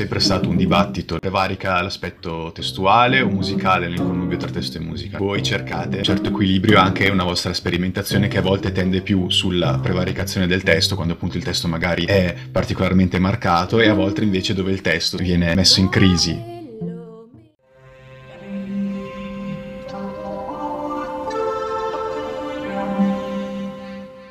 sempre stato un dibattito, prevarica l'aspetto testuale o musicale nel connubio tra testo e musica. Voi cercate un certo equilibrio anche una vostra sperimentazione che a volte tende più sulla prevaricazione del testo, quando appunto il testo magari è particolarmente marcato e a volte invece dove il testo viene messo in crisi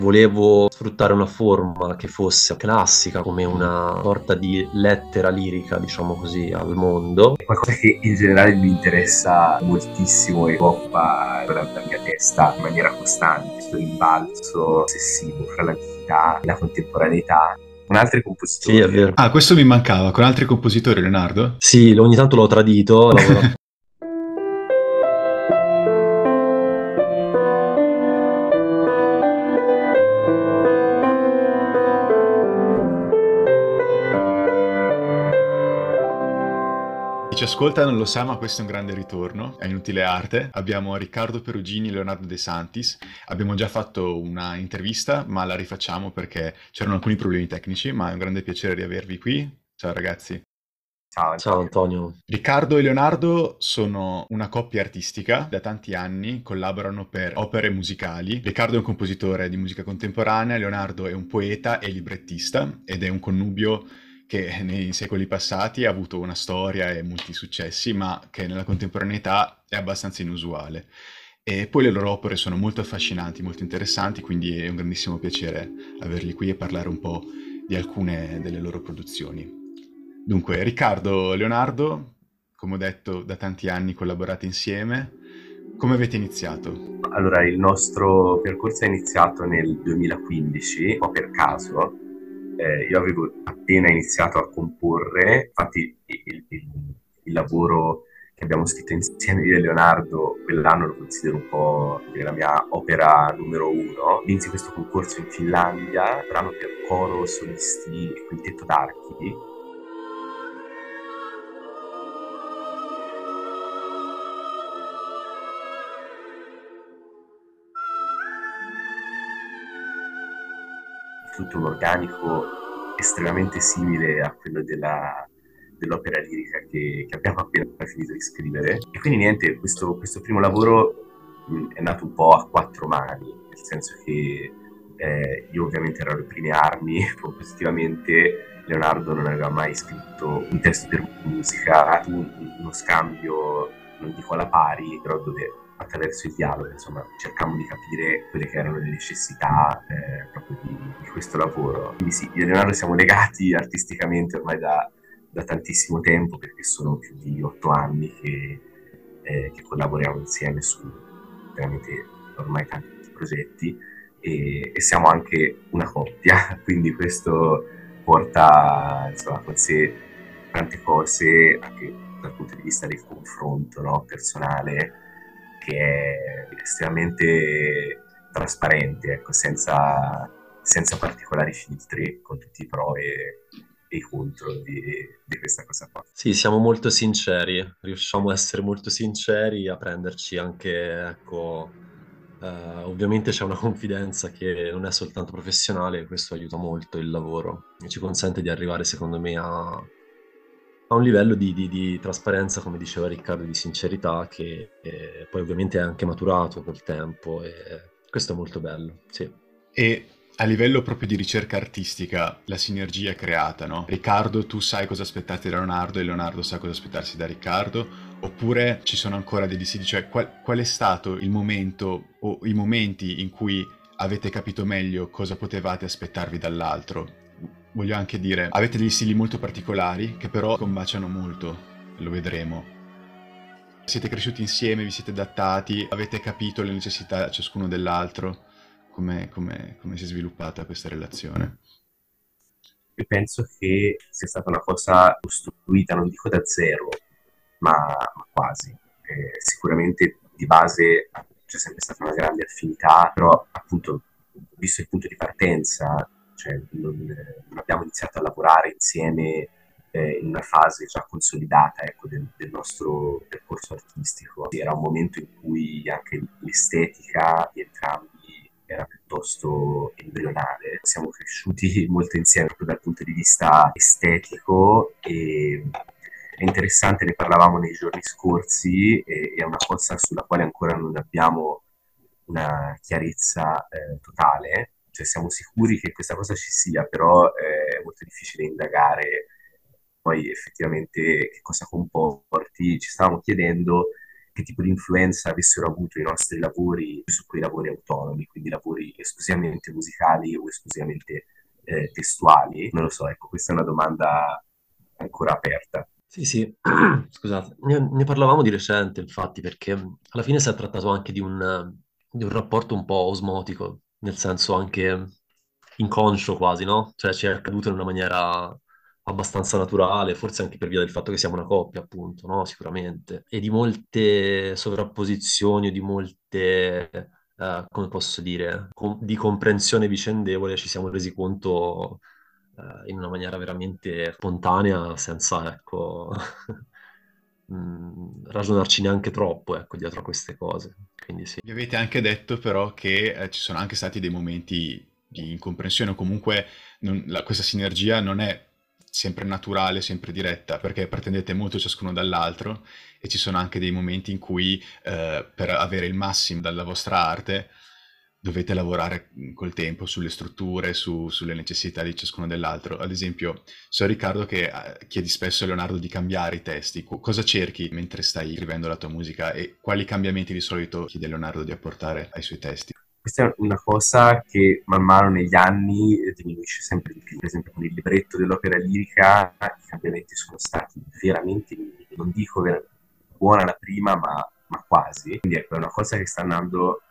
volevo sfruttare una forma che fosse classica come una sorta di lettera lirica, diciamo così, al mondo. È qualcosa che in generale mi interessa moltissimo e coppa la, mia testa in maniera costante, questo rimbalzo ossessivo fra l'antichità e la contemporaneità con altri compositori. Sì, è vero. Ah, questo mi mancava, con altri compositori, Leonardo? Sì, ogni tanto l'ho tradito, lavoro ascolta non lo sa, ma questo è un grande ritorno, è inutile arte. Abbiamo Riccardo Perugini e Leonardo De Santis. Abbiamo già fatto una intervista, ma la rifacciamo perché c'erano alcuni problemi tecnici, ma è un grande piacere riavervi qui. Ciao ragazzi. Ciao, Ciao Antonio. Riccardo e Leonardo sono una coppia artistica, da tanti anni collaborano per opere musicali. Riccardo è un compositore di musica contemporanea, Leonardo è un poeta e librettista ed è un connubio che nei secoli passati ha avuto una storia e molti successi, ma che nella contemporaneità è abbastanza inusuale. E poi le loro opere sono molto affascinanti, molto interessanti, quindi è un grandissimo piacere averli qui e parlare un po' di alcune delle loro produzioni. Dunque, Riccardo, Leonardo, come ho detto, da tanti anni collaborate insieme. Come avete iniziato? Allora, il nostro percorso è iniziato nel 2015, un po' per caso, eh, io avevo appena iniziato a comporre, infatti il, il, il, lavoro che abbiamo scritto insieme io e Leonardo quell'anno lo considero un po' la mia opera numero uno. Vinsi questo concorso in Finlandia, brano per coro, solisti e quintetto d'archi tutto un organico estremamente simile a quello della, dell'opera lirica che, che, abbiamo appena finito di scrivere. E quindi niente, questo, questo primo lavoro mh, è nato un po' a quattro mani, nel senso che eh, io ovviamente ero alle prime armi, positivamente Leonardo non aveva mai scritto un testo per musica, uno scambio, non dico alla pari, però dove attraverso il dialogo, insomma, cercammo di capire quelle che erano le necessità eh, proprio di, di, questo lavoro. Quindi sì, io e Leonardo siamo legati artisticamente ormai da, da tantissimo tempo, perché sono più di otto anni che, eh, che collaboriamo insieme su veramente ormai tanti progetti e, e, siamo anche una coppia, quindi questo porta insomma, con sé tante cose anche dal punto di vista del confronto no, personale che è estremamente trasparente, ecco, senza, senza, particolari filtri, con tutti i pro e, e i contro di, di, questa cosa qua. Sì, siamo molto sinceri, riusciamo a essere molto sinceri, a prenderci anche, ecco, eh, ovviamente c'è una confidenza che non è soltanto professionale, questo aiuta molto il lavoro e ci consente di arrivare, secondo me, a a un livello di, di, di, trasparenza, come diceva Riccardo, di sincerità che eh, poi ovviamente è anche maturato col tempo e questo è molto bello, sì. E a livello proprio di ricerca artistica, la sinergia è creata, no? Riccardo, tu sai cosa aspettarti da Leonardo e Leonardo sa cosa aspettarsi da Riccardo? Oppure ci sono ancora dei dissidi? Cioè, qual, qual è stato il momento o i momenti in cui avete capito meglio cosa potevate aspettarvi dall'altro? Voglio anche dire, avete degli stili molto particolari che però combaciano molto, lo vedremo. Siete cresciuti insieme, vi siete adattati, avete capito le necessità ciascuno dell'altro, come, come, come si è sviluppata questa relazione? Io penso che sia stata una cosa costruita, non dico da zero, ma, ma quasi. Eh, sicuramente di base c'è sempre stata una grande affinità, però appunto, visto il punto di partenza, cioè non, abbiamo iniziato a lavorare insieme eh, in una fase già consolidata ecco, del, del, nostro percorso artistico. Era un momento in cui anche l'estetica di entrambi era piuttosto embrionale. Siamo cresciuti molto insieme dal punto di vista estetico e è interessante, ne parlavamo nei giorni scorsi, e, è una cosa sulla quale ancora non abbiamo una chiarezza eh, totale, cioè siamo sicuri che questa cosa ci sia, però è molto difficile indagare poi effettivamente che cosa comporti. Ci stavamo chiedendo che tipo di influenza avessero avuto i nostri lavori su quei lavori autonomi, quindi lavori esclusivamente musicali o esclusivamente eh, testuali. Non lo so, ecco, questa è una domanda ancora aperta. Sì, sì, scusate, ne, ne parlavamo di recente, infatti, perché alla fine si è trattato anche di un, di un rapporto un po' osmotico, nel senso anche inconscio quasi, no? Cioè ci è accaduto in una maniera abbastanza naturale, forse anche per via del fatto che siamo una coppia, appunto, no? Sicuramente. E di molte sovrapposizioni o di molte, eh, come posso dire, com- di comprensione vicendevole ci siamo resi conto eh, in una maniera veramente spontanea, senza, ecco, mm, ragionarci neanche troppo, ecco, dietro a queste cose. Quindi sì. Mi avete anche detto però che eh, ci sono anche stati dei momenti di incomprensione o comunque non, la, questa sinergia non è sempre naturale, sempre diretta, perché pretendete molto ciascuno dall'altro e ci sono anche dei momenti in cui eh, per avere il massimo dalla vostra arte dovete lavorare col tempo sulle strutture, su, sulle necessità di ciascuno dell'altro. Ad esempio, so Riccardo che eh, chiedi spesso a Leonardo di cambiare i testi. cosa cerchi mentre stai scrivendo la tua musica e quali cambiamenti di solito chiede Leonardo di apportare ai suoi testi? Questa è una cosa che man mano negli anni diminuisce sempre di più. Per esempio, con il libretto dell'opera lirica i cambiamenti sono stati veramente. Non dico buona la prima, ma, ma quasi. Quindi ecco, è una cosa che sta andando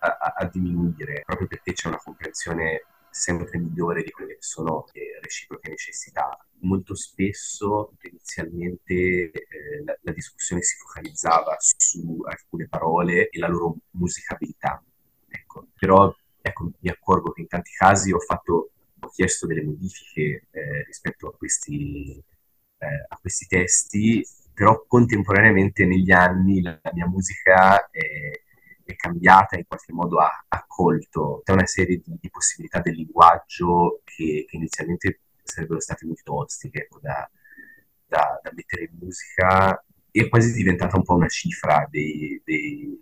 a, a, diminuire proprio perché c'è una comprensione sempre migliore di quelle che sono le reciproche necessità. Molto spesso inizialmente eh, la, la, discussione si focalizzava su alcune parole e la loro musicabilità. Ecco. Però ecco, mi accorgo che in tanti casi ho, fatto, ho chiesto delle modifiche eh, rispetto a questi, eh, a questi testi, però contemporaneamente negli anni la, la mia musica è è cambiata, in qualche modo ha accolto tutta una serie di, di possibilità del linguaggio che, che, inizialmente sarebbero state molto ostiche ecco, da, da, da, mettere in musica è quasi diventata un po' una cifra dei, dei,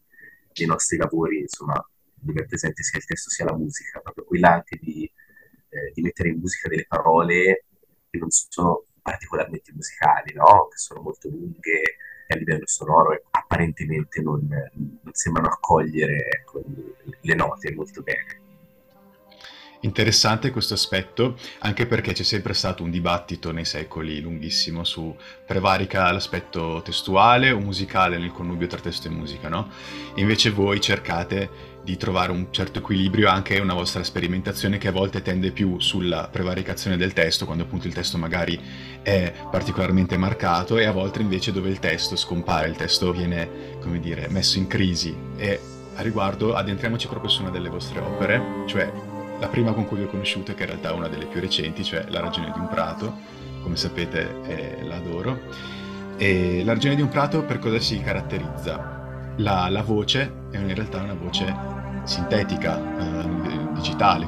dei nostri lavori, insomma, dove è presente sia il testo sia la musica, proprio quella anche di, eh, di mettere in musica delle parole che non sono particolarmente musicali, no? che sono molto lunghe, a livello sonoro apparentemente non, non sembrano accogliere ecco, le note molto bene. Interessante questo aspetto, anche perché c'è sempre stato un dibattito nei secoli lunghissimo su prevarica l'aspetto testuale o musicale nel connubio tra testo e musica, no? Invece voi cercate di trovare un certo equilibrio anche una vostra sperimentazione che a volte tende più sulla prevaricazione del testo, quando appunto il testo magari è particolarmente marcato, e a volte invece dove il testo scompare, il testo viene, come dire, messo in crisi. E a riguardo addentriamoci proprio su una delle vostre opere, cioè la prima con cui vi ho conosciuto, che in realtà è una delle più recenti, cioè La ragione di un prato, come sapete eh, l'adoro. E La ragione di un prato per cosa si caratterizza? La, la voce è in realtà una voce sintetica, eh, digitale.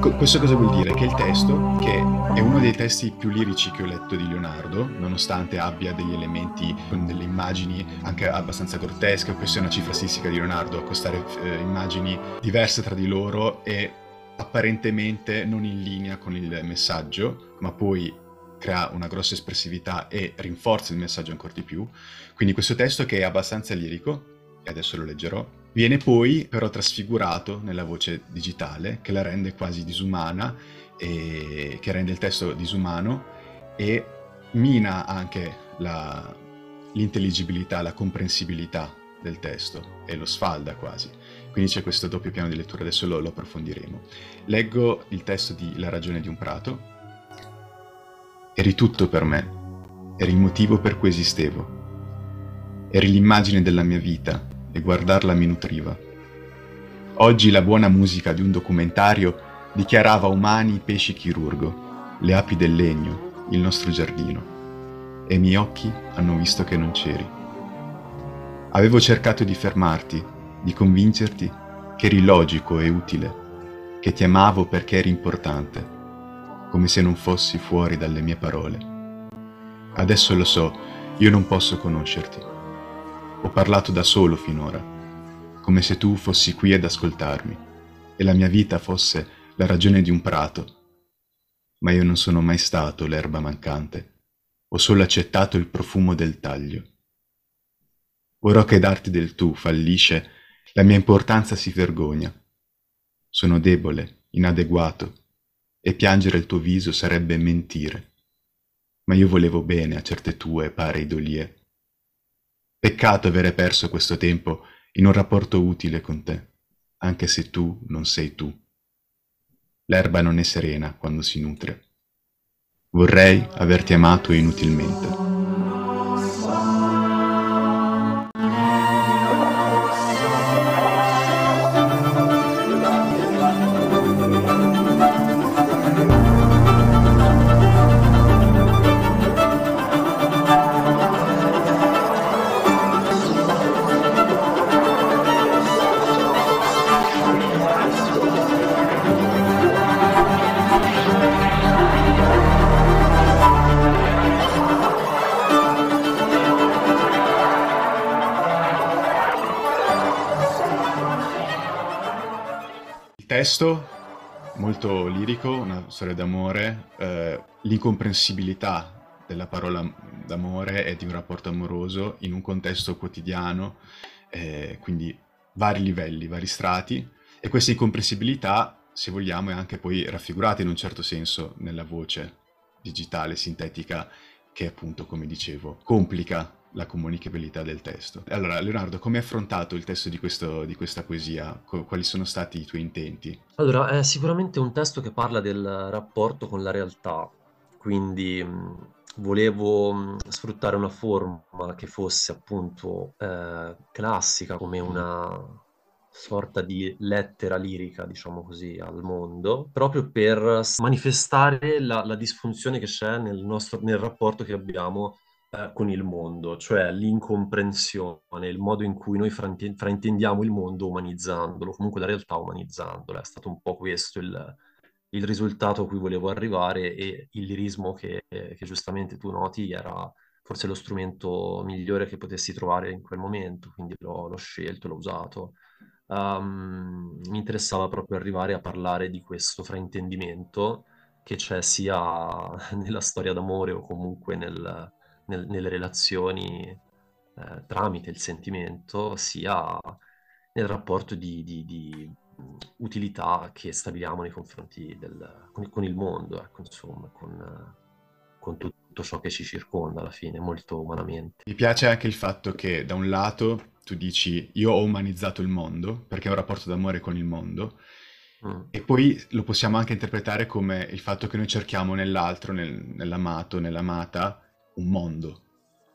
Questo cosa vuol dire? Che il testo, che è uno dei testi più lirici che ho letto di Leonardo, nonostante abbia degli elementi con delle immagini anche abbastanza grottesche, questa è una cifra statistica di Leonardo, accostare eh, immagini diverse tra di loro e apparentemente non in linea con il messaggio, ma poi crea una grossa espressività e rinforza il messaggio ancora di più. Quindi questo testo che è abbastanza lirico, e adesso lo leggerò, Viene poi però trasfigurato nella voce digitale che la rende quasi disumana, e che rende il testo disumano e mina anche la, l'intelligibilità, la comprensibilità del testo e lo sfalda quasi. Quindi c'è questo doppio piano di lettura, adesso lo, lo approfondiremo. Leggo il testo di La ragione di un prato. Eri tutto per me, eri il motivo per cui esistevo, eri l'immagine della mia vita, e guardarla mi nutriva. Oggi la buona musica di un documentario dichiarava umani i pesci chirurgo, le api del legno, il nostro giardino. E i miei occhi hanno visto che non c'eri. Avevo cercato di fermarti, di convincerti che eri logico e utile, che ti amavo perché eri importante, come se non fossi fuori dalle mie parole. Adesso lo so, io non posso conoscerti. Ho parlato da solo finora, come se tu fossi qui ad ascoltarmi e la mia vita fosse la ragione di un prato. Ma io non sono mai stato l'erba mancante, ho solo accettato il profumo del taglio. Ora che darti del tu fallisce, la mia importanza si vergogna. Sono debole, inadeguato, e piangere il tuo viso sarebbe mentire. Ma io volevo bene a certe tue pare idolie. Peccato avere perso questo tempo in un rapporto utile con te, anche se tu non sei tu. L'erba non è serena quando si nutre. Vorrei averti amato inutilmente. Testo molto lirico, una storia d'amore, eh, l'incomprensibilità della parola d'amore e di un rapporto amoroso in un contesto quotidiano, eh, quindi vari livelli, vari strati, e questa incomprensibilità, se vogliamo, è anche poi raffigurata in un certo senso nella voce digitale, sintetica, che appunto, come dicevo, complica la comunicabilità del testo. Allora, Leonardo, come hai affrontato il testo di, questo, di questa poesia? Quali sono stati i tuoi intenti? Allora, è sicuramente un testo che parla del rapporto con la realtà, quindi volevo sfruttare una forma che fosse appunto eh, classica, come una sorta di lettera lirica, diciamo così, al mondo, proprio per manifestare la, la disfunzione che c'è nel, nostro, nel rapporto che abbiamo eh, con il mondo, cioè l'incomprensione, il modo in cui noi frainte- fraintendiamo il mondo umanizzandolo, comunque la realtà umanizzandola. È stato un po' questo il, il risultato a cui volevo arrivare e il lirismo che, che giustamente tu noti era forse lo strumento migliore che potessi trovare in quel momento, quindi l'ho, l'ho scelto, l'ho usato. Um, mi interessava proprio arrivare a parlare di questo fraintendimento che c'è sia nella storia d'amore o comunque nel, nel, nelle relazioni eh, tramite il sentimento, sia nel rapporto di, di, di, utilità che stabiliamo nei confronti del, con, con il mondo, ecco, insomma, con, con tutto ciò che ci circonda alla fine, molto umanamente. Mi piace anche il fatto che da un lato tu dici io ho umanizzato il mondo perché ho un rapporto d'amore con il mondo, Mm. E poi lo possiamo anche interpretare come il fatto che noi cerchiamo nell'altro, nel, nell'amato, nell'amata, un mondo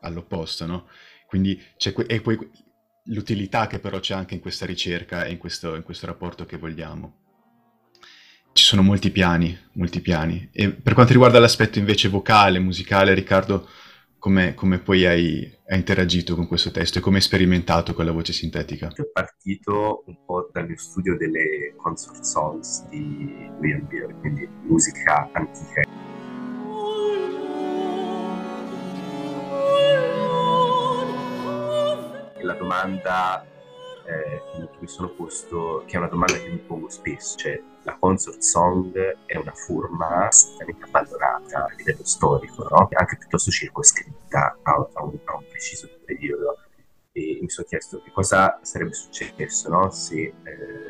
all'opposto, no? Quindi c'è que- e poi l'utilità che però c'è anche in questa ricerca e in questo, in questo rapporto che vogliamo. Ci sono molti piani, molti piani. E per quanto riguarda l'aspetto invece vocale, musicale, Riccardo, come, come poi hai, hai, interagito con questo testo e come hai sperimentato con la voce sintetica? Io partito un po' dal mio studio delle consort songs di William Beer, quindi musica antica la domanda eh, che mi sono posto, che è una domanda che mi pongo spesso, cioè la consort song è una forma assolutamente abbandonata a livello storico, no? anche piuttosto circoscritta a, a, un, a, un, preciso periodo. E mi sono chiesto che cosa sarebbe successo no? se eh,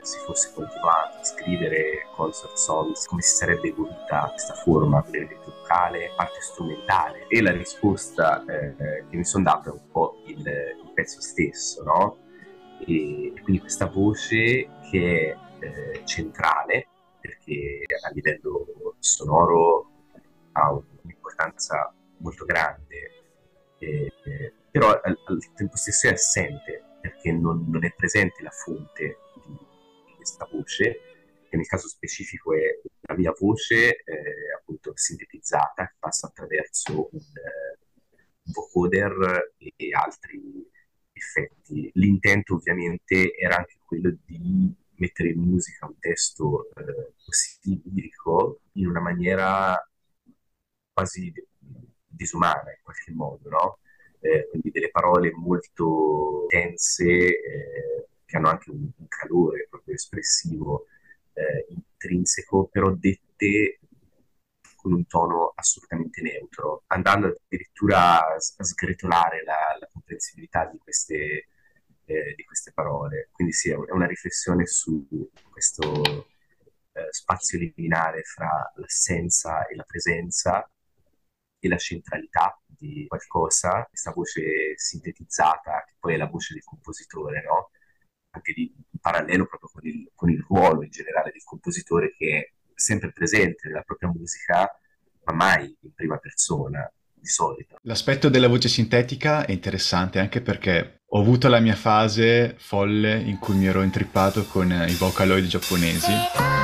si fosse continuato a scrivere consort songs, come si sarebbe evoluta questa forma prettamente vocale, parte strumentale. E la risposta eh, che mi sono dato è un po' il, il pezzo stesso, no? E quindi questa voce che è eh, centrale perché a livello sonoro ha un'importanza molto grande, eh, però al, al, tempo stesso è assente perché non, non, è presente la fonte di, questa voce, che nel caso specifico è la mia voce eh, appunto sintetizzata, che passa attraverso un, eh, vocoder e altri effetti. L'intento ovviamente era anche quello di mettere in musica un testo eh, così lirico in una maniera quasi disumana in qualche modo, no? Eh, quindi delle parole molto tense eh, che hanno anche un, un calore proprio espressivo eh, intrinseco, però dette con un tono assolutamente neutro, andando addirittura a, sgretolare la, la comprensibilità di queste, eh, di queste, parole. Quindi sì, è una riflessione su questo eh, spazio liminare fra l'assenza e la presenza e la centralità di qualcosa, questa voce sintetizzata, che poi è la voce del compositore, no? Anche di, parallelo proprio con il, con il ruolo in generale del compositore che è sempre presente nella propria musica, ma mai in prima persona, di solito. L'aspetto della voce sintetica è interessante anche perché ho avuto la mia fase folle in cui mi ero intrippato con i vocaloid giapponesi.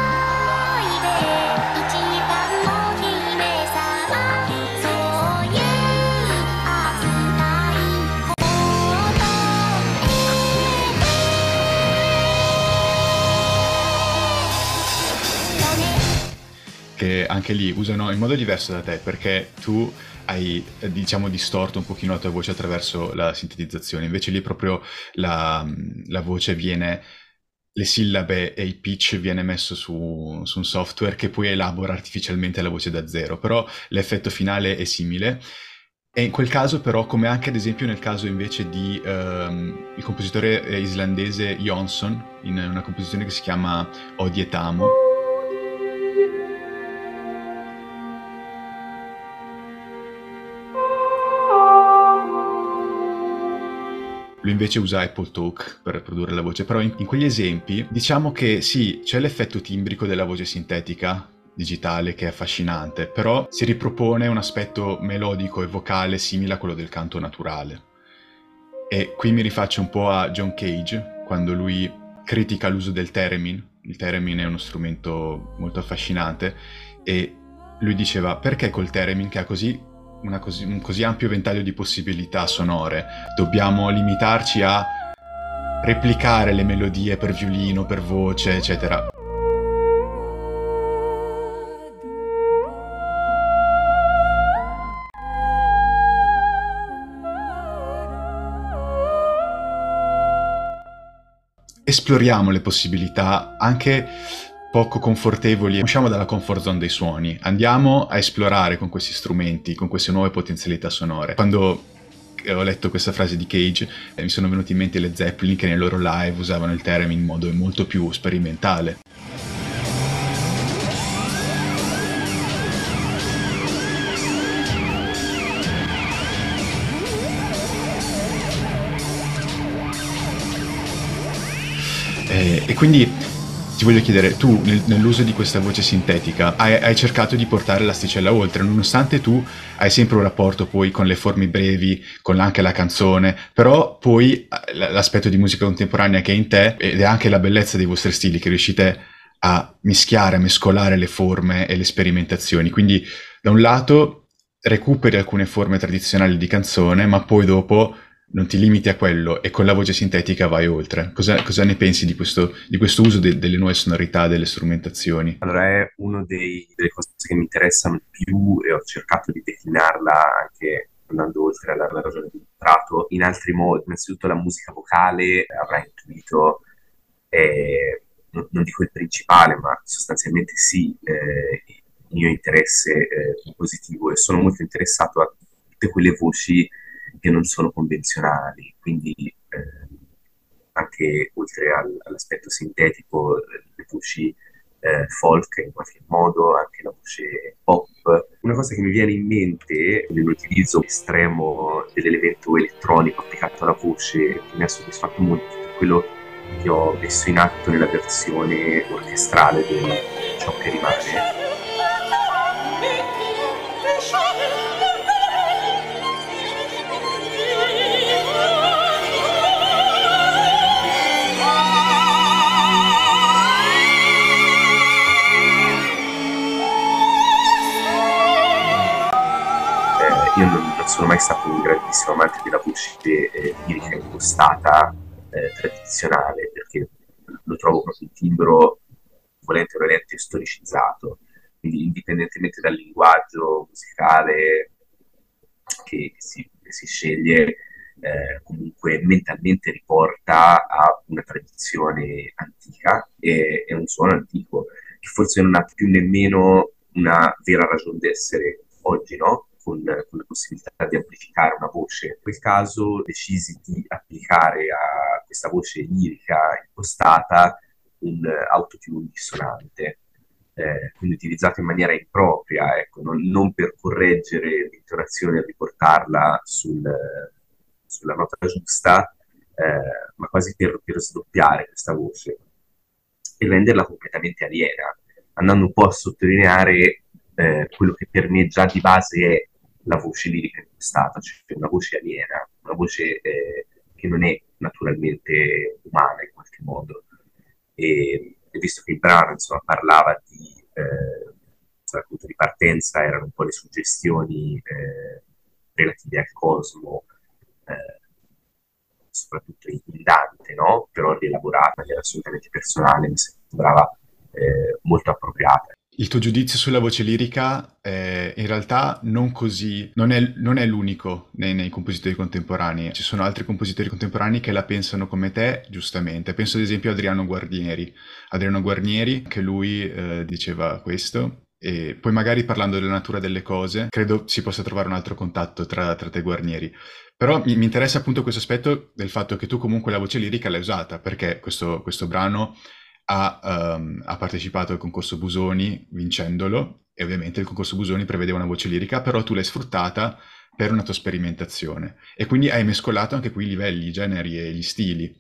Anche lì usano in modo diverso da te perché tu hai diciamo distorto un pochino la tua voce attraverso la sintetizzazione. Invece lì proprio la, la voce viene le sillabe e il pitch viene messo su, su, un software che poi elabora artificialmente la voce da zero. Però l'effetto finale è simile. E in quel caso però come anche ad esempio nel caso invece di um, il compositore islandese Jonsson in una composizione che si chiama Odietamo lui invece usa Apple Talk per produrre la voce, però in, in quegli esempi diciamo che sì, c'è l'effetto timbrico della voce sintetica, digitale che è affascinante, però si ripropone un aspetto melodico e vocale simile a quello del canto naturale. E qui mi rifaccio un po' a John Cage, quando lui critica l'uso del theremin. Il theremin è uno strumento molto affascinante e lui diceva perché col theremin che ha così così, un così ampio ventaglio di possibilità sonore, dobbiamo limitarci a replicare le melodie per violino, per voce, eccetera. Esploriamo le possibilità anche poco confortevoli, usciamo dalla comfort zone dei suoni, andiamo a esplorare con questi strumenti, con queste nuove potenzialità sonore. Quando ho letto questa frase di Cage eh, mi sono venuti in mente le Zeppelin che nei loro live usavano il theremin in modo molto più sperimentale. Eh, e quindi ti voglio chiedere, tu nel, nell'uso di questa voce sintetica hai, hai, cercato di portare l'asticella oltre, nonostante tu hai sempre un rapporto poi con le forme brevi, con anche la canzone, però poi eh, l'aspetto di musica contemporanea che è in te ed è anche la bellezza dei vostri stili che riuscite a mischiare, a mescolare le forme e le sperimentazioni. Quindi da un lato recuperi alcune forme tradizionali di canzone, ma poi dopo non ti limiti a quello e con la voce sintetica vai oltre. Cosa, cosa ne pensi di questo, di questo uso de, delle nuove sonorità, delle strumentazioni? Allora è una delle cose che mi interessano di più e ho cercato di declinarla anche andando oltre alla, alla ragione di Prato in altri modi. Innanzitutto la musica vocale avrà intuito, eh, non, non, dico il principale, ma sostanzialmente sì, eh, il mio interesse eh, compositivo e sono molto interessato a tutte quelle voci che non sono convenzionali, quindi eh, anche oltre al, all'aspetto sintetico, le voci eh, folk in qualche modo, anche la voce pop. Una cosa che mi viene in mente nell'utilizzo estremo dell'elemento elettronico applicato alla voce che mi ha soddisfatto molto è quello che ho messo in atto nella versione orchestrale di Ciò che rimane sono mai stato un grandissimo amante della voce eh, impostata eh, tradizionale, perché lo trovo proprio un timbro volente o nolente storicizzato, quindi indipendentemente dal linguaggio musicale che, che, si, che si, sceglie, eh, comunque mentalmente riporta a una tradizione antica e, e un suono antico, che forse non ha più nemmeno una vera ragione d'essere oggi, no? Con, con, la possibilità di amplificare una voce. In quel caso decisi di applicare a questa voce lirica impostata un autotune dissonante, eh, quindi utilizzato in maniera impropria, ecco, non, non, per correggere l'intonazione e riportarla sul, sulla nota giusta, eh, ma quasi per, per sdoppiare questa voce e renderla completamente aliena, andando un po' a sottolineare eh, quello che per me già di base è la voce lirica impostata, cioè una voce aliena, una voce eh, che non è naturalmente umana in qualche modo. E, e visto che il brano insomma, parlava di, eh, insomma, punto di partenza, erano un po' le suggestioni eh, relative al cosmo, eh, soprattutto in Dante, no? però rielaborata maniera assolutamente personale, mi sembrava eh, molto appropriata. Il tuo giudizio sulla voce lirica è in realtà non così, non è, non è l'unico nei, nei, compositori contemporanei, ci sono altri compositori contemporanei che la pensano come te, giustamente. Penso ad esempio a Adriano Guarnieri. Adriano Guarnieri, che lui eh, diceva questo, e poi magari parlando della natura delle cose, credo si possa trovare un altro contatto tra, tra te Guarnieri. Però mi, mi, interessa appunto questo aspetto del fatto che tu comunque la voce lirica l'hai usata, perché questo, questo brano ha, um, ha, partecipato al concorso Busoni vincendolo e ovviamente il concorso Busoni prevedeva una voce lirica, però tu l'hai sfruttata per una tua sperimentazione e quindi hai mescolato anche qui i livelli, i generi e gli stili.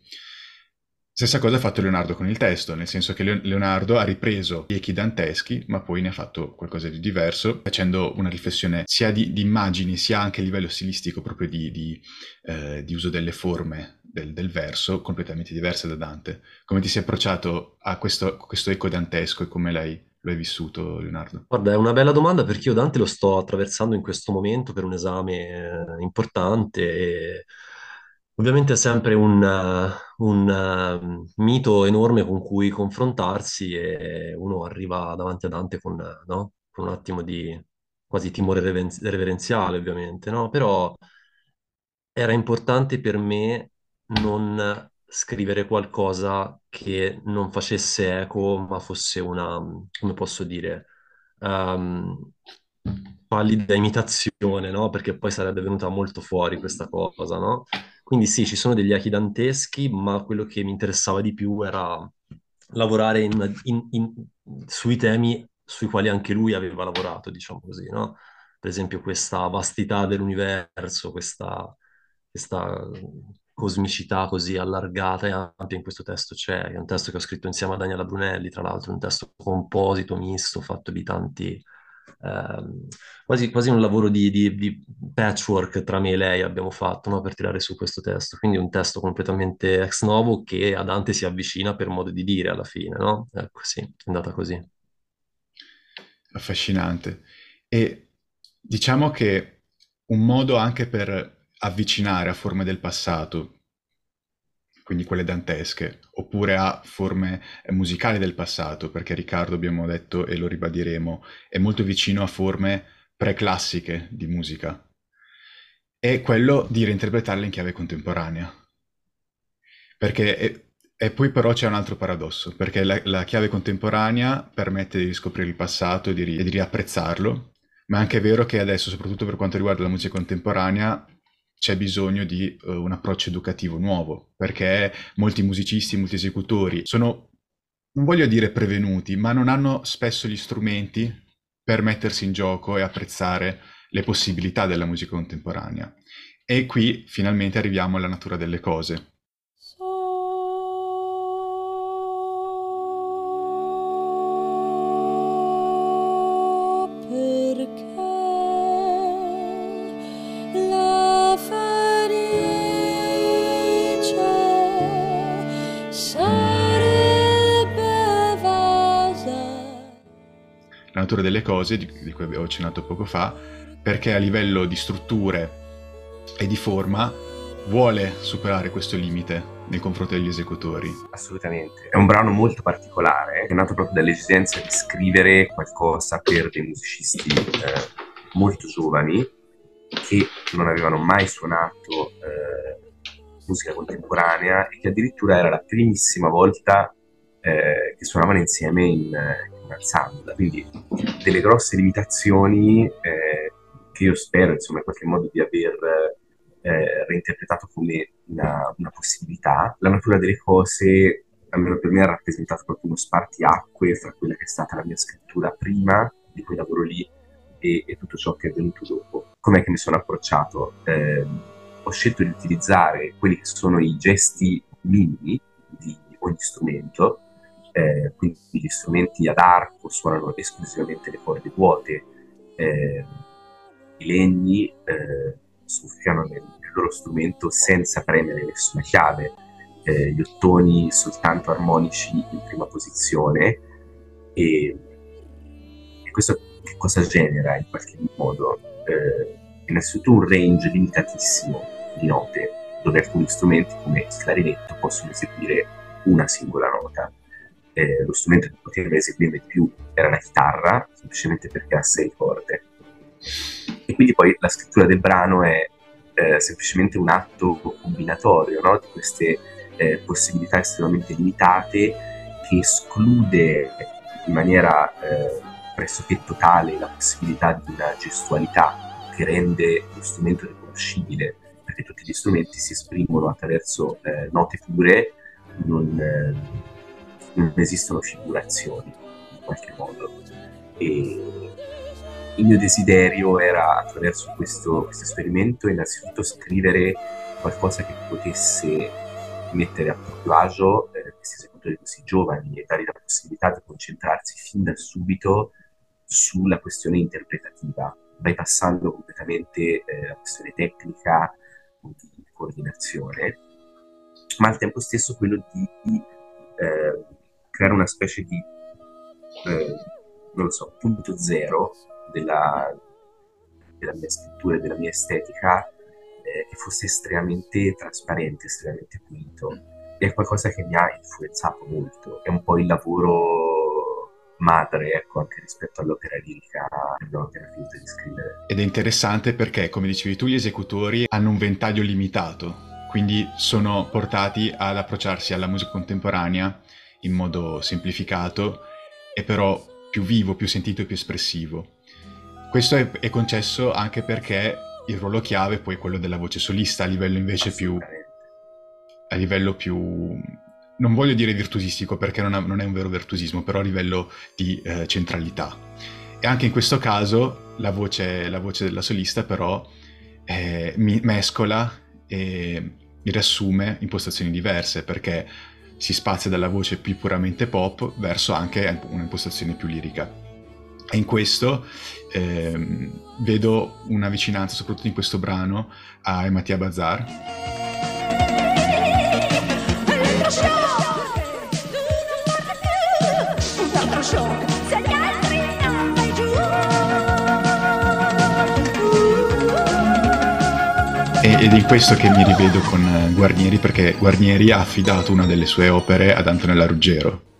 Stessa cosa ha fatto Leonardo con il testo, nel senso che Leonardo ha ripreso gli echi danteschi, ma poi ne ha fatto qualcosa di diverso, facendo una riflessione sia di, di immagini, sia anche a livello stilistico, proprio di, di, eh, di uso delle forme del, del, verso, completamente diverse da Dante. Come ti sei approcciato a questo, questo eco dantesco e come l'hai, lo hai vissuto, Leonardo? Guarda, è una bella domanda perché io Dante lo sto attraversando in questo momento per un esame eh, importante e Ovviamente è sempre un, uh, un uh, mito enorme con cui confrontarsi e uno arriva davanti a Dante con, no? con un attimo di quasi timore reverenziale, ovviamente, no? Però era importante per me non scrivere qualcosa che non facesse eco, ma fosse una, come posso dire, um, pallida imitazione, no? Perché poi sarebbe venuta molto fuori questa cosa, no? Quindi sì, ci sono degli echi danteschi, ma quello che mi interessava di più era lavorare in, in, in, sui temi sui quali anche lui aveva lavorato, diciamo così, no? Per esempio questa vastità dell'universo, questa, questa cosmicità così allargata e ampia in questo testo c'è. È un testo che ho scritto insieme a Daniela Brunelli, tra l'altro, un testo composito, misto, fatto di tanti Ehm, quasi, quasi, un lavoro di, di, di, patchwork tra me e lei abbiamo fatto no, per tirare su questo testo. Quindi un testo completamente ex novo che a Dante si avvicina per modo di dire alla fine, no? Ecco, sì, è andata così. Affascinante. E diciamo che un modo anche per avvicinare a forme del passato, quindi quelle dantesche, oppure a forme musicali del passato, perché Riccardo, abbiamo detto e lo ribadiremo, è molto vicino a forme preclassiche di musica, è quello di reinterpretarle in chiave contemporanea. Perché è, e poi però c'è un altro paradosso, perché la, la, chiave contemporanea permette di riscoprire il passato e di, e di riapprezzarlo, ma è anche vero che adesso, soprattutto per quanto riguarda la musica contemporanea, c'è bisogno di uh, un approccio educativo nuovo, perché molti musicisti, molti esecutori sono, non voglio dire prevenuti, ma non hanno spesso gli strumenti per mettersi in gioco e apprezzare le possibilità della musica contemporanea. E qui finalmente arriviamo alla natura delle cose. Natura delle cose, di, di cui avevo accennato poco fa, perché a livello di strutture e di forma vuole superare questo limite nei confronti degli esecutori. Assolutamente. È un brano molto particolare, è nato proprio dall'esigenza di scrivere qualcosa per dei musicisti eh, molto giovani che non avevano mai suonato eh, musica contemporanea e che addirittura era la primissima volta eh, che suonavano insieme in, in ensemble. Quindi delle grosse limitazioni eh, che io spero, insomma, in qualche modo di aver eh, reinterpretato come una, una, possibilità. La natura delle cose, almeno per me, ha rappresentato proprio uno spartiacque fra quella che è stata la mia scrittura prima di quel lavoro lì e, e tutto ciò che è venuto dopo. Com'è che mi sono approcciato? Eh, ho scelto di utilizzare quelli che sono i gesti minimi di ogni strumento, eh, quindi gli strumenti ad arco suonano esclusivamente le corde vuote, eh, i legni eh, soffiano nel, nel, loro strumento senza premere nessuna chiave, eh, gli ottoni soltanto armonici in prima posizione e, e questo che cosa genera in qualche modo? Eh, innanzitutto un range limitatissimo di note, dove alcuni strumenti come il clarinetto possono eseguire una singola nota. Eh, lo strumento che poteva eseguire di più era la chitarra, semplicemente perché ha sei corde. E quindi poi la scrittura del brano è eh, semplicemente un atto combinatorio no? di queste eh, possibilità estremamente limitate che esclude in maniera eh, pressoché totale la possibilità di una gestualità che rende lo strumento riconoscibile, perché tutti gli strumenti si esprimono attraverso eh, note pure, non, eh, non, esistono figurazioni in qualche modo. E il mio desiderio era attraverso questo, questo esperimento innanzitutto scrivere qualcosa che potesse mettere a proprio agio eh, questi esecutori così giovani e dargli la possibilità di concentrarsi fin da subito sulla questione interpretativa, bypassando completamente eh, la questione tecnica di coordinazione, ma al tempo stesso quello di eh, creare una specie di, eh, non lo so, punto zero della, della mia scrittura della mia estetica eh, che fosse estremamente trasparente, estremamente pulito. È qualcosa che mi ha influenzato molto. È un po' il lavoro madre, ecco, anche rispetto all'opera lirica che abbiamo appena finito di scrivere. Ed è interessante perché, come dicevi tu, gli esecutori hanno un ventaglio limitato, quindi sono portati ad approcciarsi alla musica contemporanea in modo semplificato e però più vivo, più sentito e più espressivo. Questo è, è concesso anche perché il ruolo chiave è poi quello della voce solista a livello invece più a livello più non voglio dire virtuosistico perché non, ha, non, è un vero virtuosismo, però a livello di eh, centralità. E anche in questo caso la voce, la voce della solista però eh, mescola e riassume impostazioni diverse perché si spazia dalla voce più puramente pop verso anche un'impostazione più lirica. E in questo eh, vedo una vicinanza, soprattutto in questo brano, a Mattia Bazar. Ed è in questo che mi rivedo con eh, Guarnieri perché Guarnieri ha affidato una delle sue opere ad Antonella Ruggero.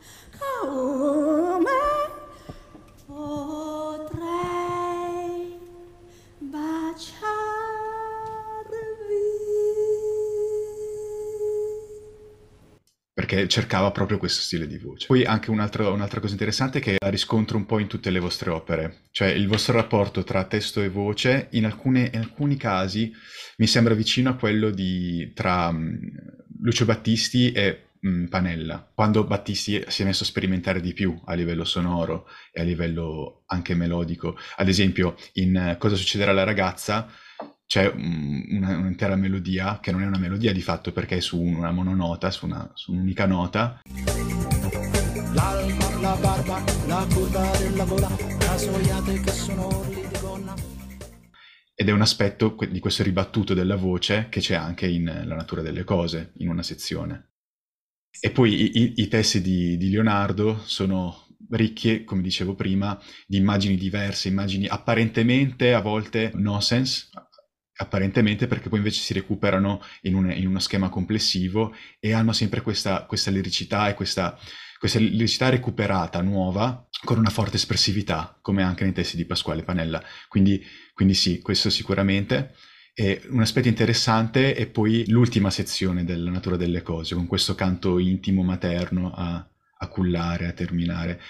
Perché cercava proprio questo stile di voce. Poi anche un'altra, un'altra cosa interessante che la riscontro un po' in tutte le vostre opere, cioè il vostro rapporto tra testo e voce in, alcune, in alcuni casi mi sembra vicino a quello di, tra um, Lucio Battisti e um, Panella, quando Battisti si è messo a sperimentare di più a livello sonoro e a livello anche melodico. Ad esempio in uh, Cosa succederà alla ragazza c'è una, un'intera melodia che non è una melodia di fatto perché è su una mononota, su, una, su un'unica nota. L'alma, la barba, la curva della gola, rasoiate che sono orli di gonna. Ed è un aspetto di questo ribattuto della voce che c'è anche in La natura delle cose, in una sezione. E poi i, i, i testi di, di Leonardo sono ricche, come dicevo prima, di immagini diverse, immagini apparentemente a volte nonsense, apparentemente perché poi invece si recuperano in, un, in uno schema complessivo e hanno sempre questa, questa liricità e questa, questa liricità recuperata, nuova, con una forte espressività, come anche nei testi di Pasquale Panella. Quindi, quindi sì, questo sicuramente. E un aspetto interessante è poi l'ultima sezione della natura delle cose, con questo canto intimo materno a, a cullare, a terminare.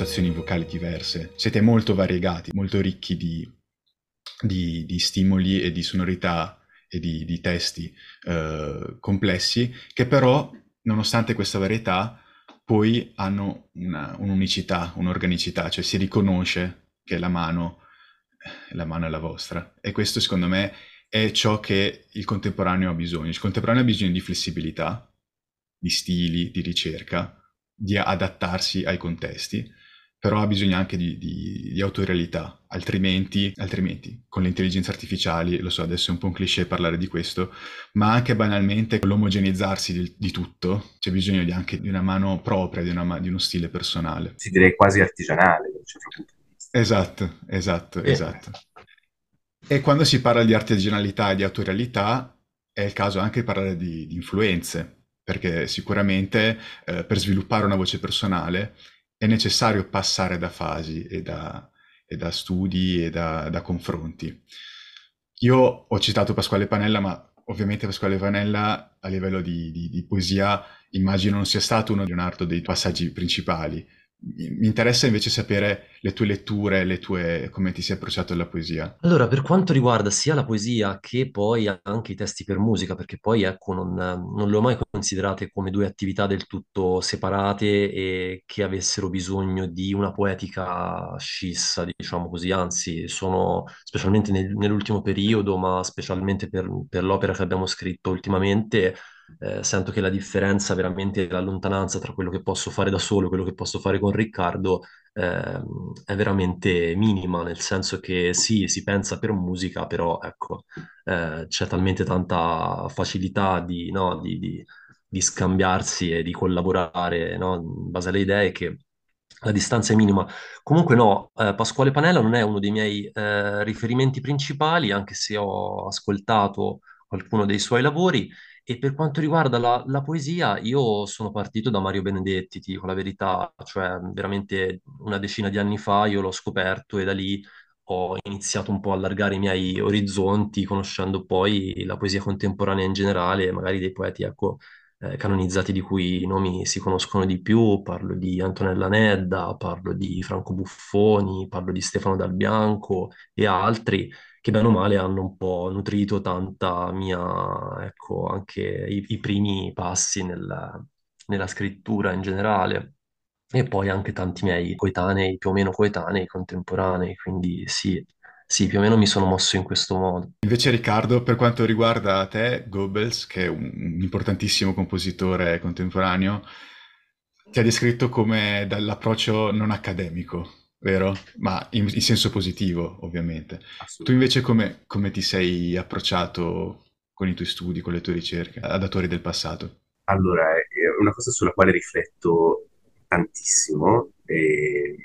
Impostazioni vocali diverse, siete molto variegati, molto ricchi di, di, di stimoli e di sonorità e di, di testi eh, complessi, che però, nonostante questa varietà, poi hanno una, un'unicità, un'organicità, cioè si riconosce che la mano, la mano è la vostra. E questo, secondo me, è ciò che il contemporaneo ha bisogno. Il contemporaneo ha bisogno di flessibilità, di stili, di ricerca, di adattarsi ai contesti, però ha bisogno anche di, di, di autorialità, altrimenti, altrimenti con le intelligenze artificiali, lo so adesso è un po' un cliché parlare di questo, ma anche banalmente con l'omogenizzarsi di, di tutto, c'è bisogno di anche di una mano propria, di, una, di uno stile personale. Si direi quasi artigianale, Esatto, esatto, eh. esatto. E quando si parla di artigianalità e di autorialità, è il caso anche di parlare di, di influenze, perché sicuramente eh, per sviluppare una voce personale è necessario passare da fasi e da, e da studi e da, da, confronti. Io ho citato Pasquale Panella, ma ovviamente Pasquale Panella a livello di, di, di poesia immagino non sia stato uno di Leonardo dei passaggi principali mi interessa invece sapere le tue letture, le tue, come ti sei approcciato alla poesia. Allora, per quanto riguarda sia la poesia che poi anche i testi per musica, perché poi ecco, non, non le ho mai considerate come due attività del tutto separate e che avessero bisogno di una poetica scissa, diciamo così, anzi, sono specialmente nel, nell'ultimo periodo, ma specialmente per, per l'opera che abbiamo scritto ultimamente eh, sento che la differenza veramente, la lontananza tra quello che posso fare da solo e quello che posso fare con Riccardo eh, è veramente minima, nel senso che sì, si pensa per musica, però ecco, eh, c'è talmente tanta facilità di, no, di, di, di scambiarsi e di collaborare no, in base alle idee che la distanza è minima. Comunque no, eh, Pasquale Panella non è uno dei miei eh, riferimenti principali, anche se ho ascoltato qualcuno dei suoi lavori. E per quanto riguarda la, la, poesia, io sono partito da Mario Benedetti, ti dico la verità, cioè veramente una decina di anni fa io l'ho scoperto e da lì ho iniziato un po' a allargare i miei orizzonti, conoscendo poi la poesia contemporanea in generale, magari dei poeti, ecco, eh, canonizzati di cui i nomi si conoscono di più, parlo di Antonella Nedda, parlo di Franco Buffoni, parlo di Stefano Dal Bianco e altri che bene o male hanno un po' nutrito tanta mia, ecco, anche i, i primi passi nel, nella scrittura in generale. E poi anche tanti miei coetanei, più o meno coetanei, contemporanei, quindi sì, sì, più o meno mi sono mosso in questo modo. Invece Riccardo, per quanto riguarda te, Goebbels, che è un importantissimo compositore contemporaneo, ti ha descritto come dall'approccio non accademico vero? Ma in, in senso positivo, ovviamente. Tu invece come, come, ti sei approcciato con i tuoi studi, con le tue ricerche, ad autori del passato? Allora, è una cosa sulla quale rifletto tantissimo e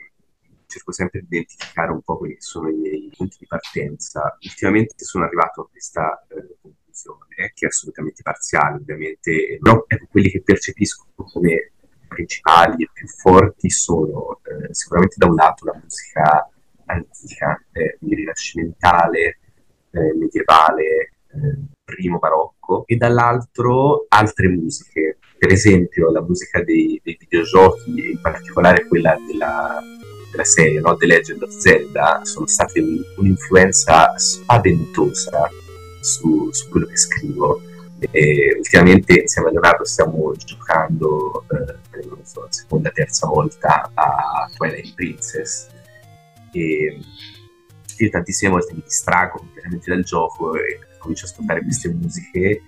cerco sempre di identificare un po' quelli che sono i miei punti di partenza. Ultimamente sono arrivato a questa eh, conclusione, che è assolutamente parziale, ovviamente, però ecco, quelli che percepisco come principali e più forti sono eh, sicuramente da un lato la musica antica, eh, rinascimentale, eh, medievale, eh, primo barocco, e dall'altro altre musiche, per esempio la musica dei, dei videogiochi, in particolare quella della, della serie no? The Legend of Zelda, sono state un, un'influenza spaventosa su, su quello che scrivo e ultimamente insieme a Leonardo stiamo giocando eh, non so, la seconda terza volta a Twilight Princess e io tantissime volte mi distrago completamente dal gioco e comincio a ascoltare queste musiche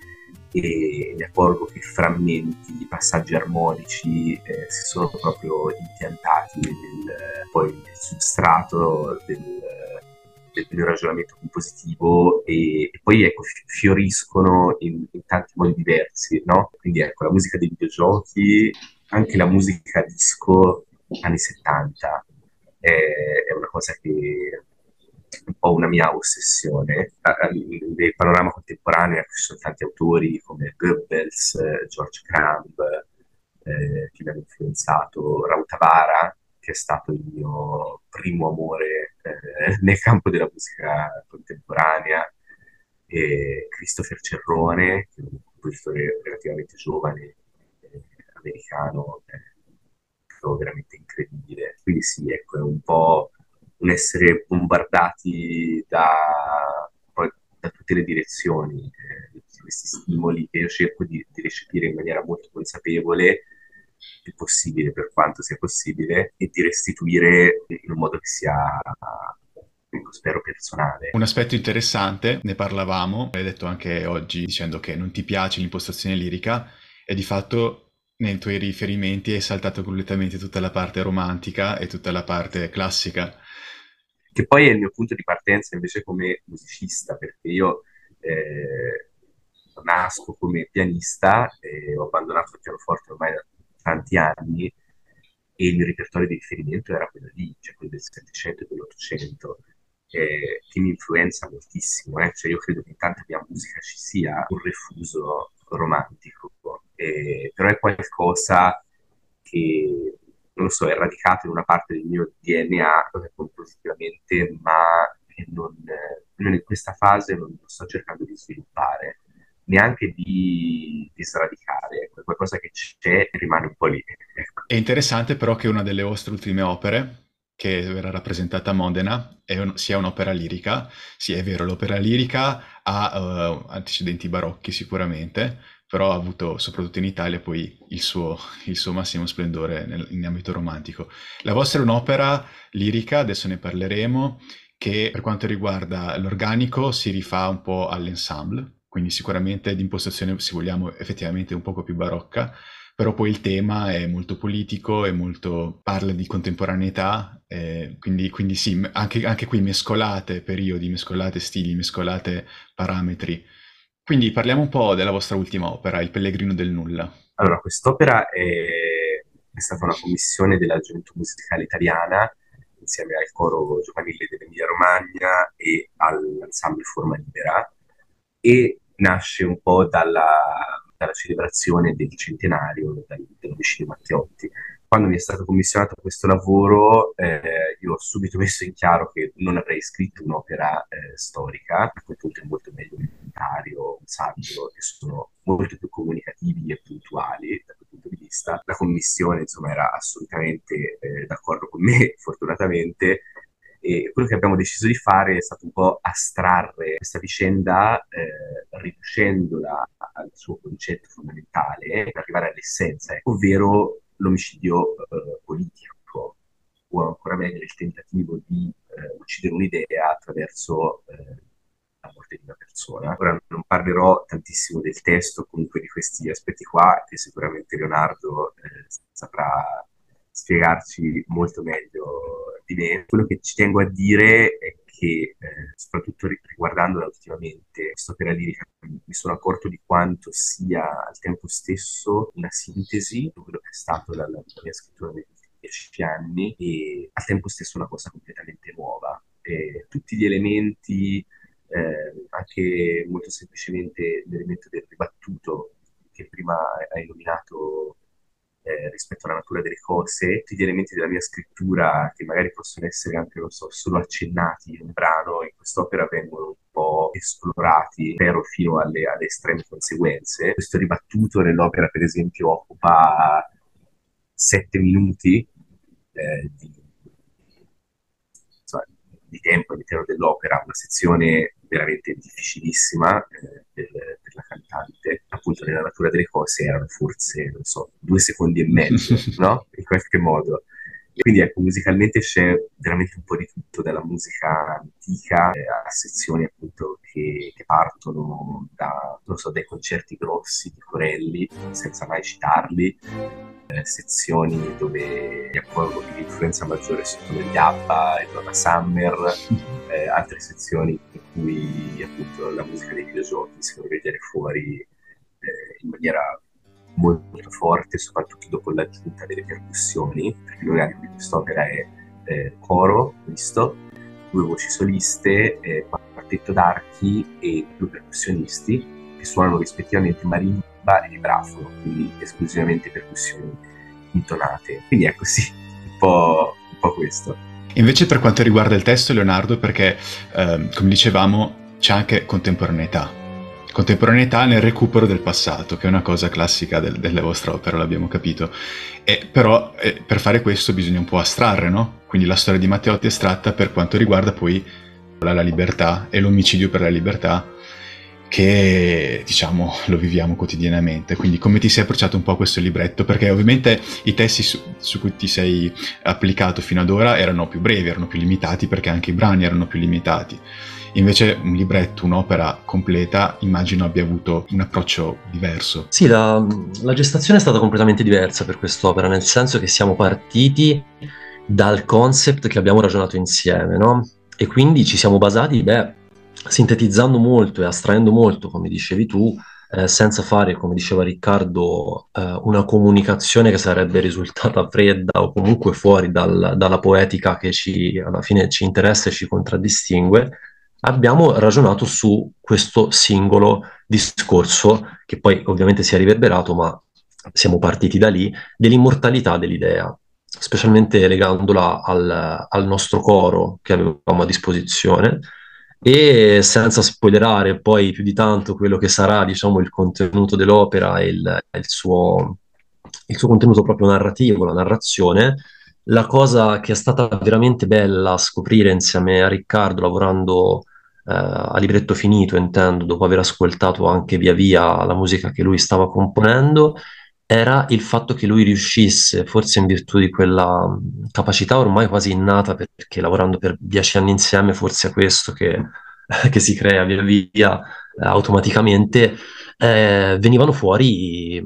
e mi accorgo che frammenti, passaggi armonici eh, si sono proprio impiantati nel, poi nel substrato del, del mio ragionamento compositivo e, e poi ecco, fioriscono in, in, tanti modi diversi, no? Quindi ecco, la musica dei videogiochi, anche la musica disco anni 70 è, è una cosa che è un po' una mia ossessione. Nel panorama contemporaneo ci sono tanti autori come Goebbels, George Crumb, eh, che mi hanno influenzato, Rautavara, che è stato il mio primo amore eh, nel campo della musica contemporanea, e Christopher Cerrone, che è un compositore relativamente giovane, eh, americano, eh, veramente incredibile. Quindi sì, ecco, è un po' un essere bombardati da, da tutte le direzioni, eh, questi stimoli che io cerco di, di recepire in maniera molto consapevole il possibile per quanto sia possibile e di restituire in un modo che sia spero personale. Un aspetto interessante, ne parlavamo, hai detto anche oggi dicendo che non ti piace l'impostazione lirica e di fatto nei tuoi riferimenti hai saltato completamente tutta la parte romantica e tutta la parte classica. Che poi è il mio punto di partenza invece come musicista, perché io eh, nasco come pianista e ho abbandonato il pianoforte ormai da tanti anni e il mio repertorio di riferimento era quello lì, cioè quello del Settecento e dell'Ottocento, eh, che mi influenza moltissimo. Eh? Cioè io credo che in tanta musica ci sia un refuso romantico, eh, però è qualcosa che, non lo so, è radicato in una parte del mio DNA positivamente, ma che non, non in questa fase non sto cercando di sviluppare neanche di, di sradicare, è qualcosa che c'è e rimane un po' lì. È interessante però che una delle vostre ultime opere, che verrà rappresentata a Modena, un, sia un'opera lirica. Sì, è vero, l'opera lirica ha uh, antecedenti barocchi sicuramente, però ha avuto, soprattutto in Italia, poi il suo, il suo massimo splendore nel, in ambito romantico. La vostra è un'opera lirica, adesso ne parleremo, che per quanto riguarda l'organico si rifà un po' all'ensemble, quindi sicuramente di impostazione, se vogliamo, effettivamente un poco più barocca, però poi il tema è molto politico e molto parla di contemporaneità, eh, quindi, quindi, sì, anche, anche, qui mescolate periodi, mescolate stili, mescolate parametri. Quindi parliamo un po' della vostra ultima opera, Il Pellegrino del Nulla. Allora, quest'opera è, è stata una commissione della Gioventù Musicale Italiana insieme al coro giovanile dell'Emilia Romagna e all'ensemble Forma Libera e nasce un po' dalla, dalla celebrazione del centenario dell'omicidio Matteotti. Quando mi è stato commissionato questo lavoro, eh, io ho subito messo in chiaro che non avrei scritto un'opera eh, storica, a quel punto è molto meglio un documentario, un saggio, che sono molto più comunicativi e puntuali da quel punto di vista. La commissione, insomma, era assolutamente eh, d'accordo con me, fortunatamente, e quello che abbiamo deciso di fare è stato un po' astrarre questa vicenda, eh, riducendola al suo concetto fondamentale per arrivare all'essenza, ovvero l'omicidio eh, politico, o ancora meglio il tentativo di eh, uccidere un'idea attraverso eh, la morte di una persona. Ora non parlerò tantissimo del testo, comunque di questi aspetti qua, che sicuramente Leonardo eh, saprà spiegarci molto meglio di me. Quello che ci tengo a dire è che, eh, soprattutto riguardandola ultimamente, quest'opera lirica, mi sono accorto di quanto sia al tempo stesso una sintesi di quello che è stato la, la mia scrittura negli ultimi dieci anni e al tempo stesso una cosa completamente nuova. E tutti gli elementi, eh, anche molto semplicemente l'elemento del ribattuto che prima hai nominato eh, rispetto alla natura delle cose, tutti gli elementi della mia scrittura che magari possono essere anche, non so, solo accennati in un brano, in quest'opera vengono un po' esplorati, spero fino alle, alle estreme conseguenze. Questo ribattuto nell'opera, per esempio, occupa sette minuti eh, di, di, tempo all'interno dell'opera, una sezione veramente difficilissima eh, per, per, la cantante. Appunto, nella natura delle cose erano forse, non so, due secondi e mezzo, no? In qualche modo. Quindi ecco, musicalmente c'è veramente un po' di tutto, dalla musica antica eh, a sezioni appunto che, che partono da, so, dai concerti grossi di Corelli, senza mai citarli, eh, sezioni dove che l'influenza maggiore sono gli ABBA e Donna Summer, eh, altre sezioni in cui appunto la musica dei videogiochi si può vedere fuori eh, in maniera molto forte, soprattutto dopo l'aggiunta delle percussioni, perché l'organico di quest'opera è eh, coro, visto, due voci soliste, eh, quartetto d'archi e due percussionisti che suonano rispettivamente marimba e vibrafono, quindi esclusivamente percussioni intonate. Quindi ecco sì, un po', un po questo. Invece per quanto riguarda il testo, Leonardo, perché eh, come dicevamo c'è anche contemporaneità, contemporaneità nel recupero del passato, che è una cosa classica del, della vostra opera, l'abbiamo capito. E, però eh, per fare questo bisogna un po' astrarre, no? Quindi la storia di Matteotti è astratta per quanto riguarda poi la, la libertà e l'omicidio per la libertà, che diciamo lo viviamo quotidianamente. Quindi come ti sei approcciato un po' a questo libretto? Perché ovviamente i testi su, su, cui ti sei applicato fino ad ora erano più brevi, erano più limitati perché anche i brani erano più limitati. Invece un libretto, un'opera completa, immagino abbia avuto un approccio diverso. Sì, la, la gestazione è stata completamente diversa per quest'opera, nel senso che siamo partiti dal concept che abbiamo ragionato insieme, no? E quindi ci siamo basati, beh, sintetizzando molto e astraendo molto, come dicevi tu, eh, senza fare, come diceva Riccardo, eh, una comunicazione che sarebbe risultata fredda o comunque fuori dal, dalla poetica che ci, alla fine ci interessa e ci contraddistingue, abbiamo ragionato su questo singolo discorso, che poi ovviamente si è riverberato, ma siamo partiti da lì, dell'immortalità dell'idea, specialmente legandola al, al nostro coro che avevamo a disposizione. E senza spoilerare poi più di tanto quello che sarà diciamo il contenuto dell'opera e il, il, suo, il suo contenuto proprio narrativo, la narrazione, la cosa che è stata veramente bella scoprire insieme a Riccardo lavorando eh, a libretto finito, intendo, dopo aver ascoltato anche via via la musica che lui stava componendo, era il fatto che lui riuscisse, forse in virtù di quella capacità ormai quasi innata, perché lavorando per dieci anni insieme, forse è questo che, che si crea via via eh, automaticamente, eh, venivano fuori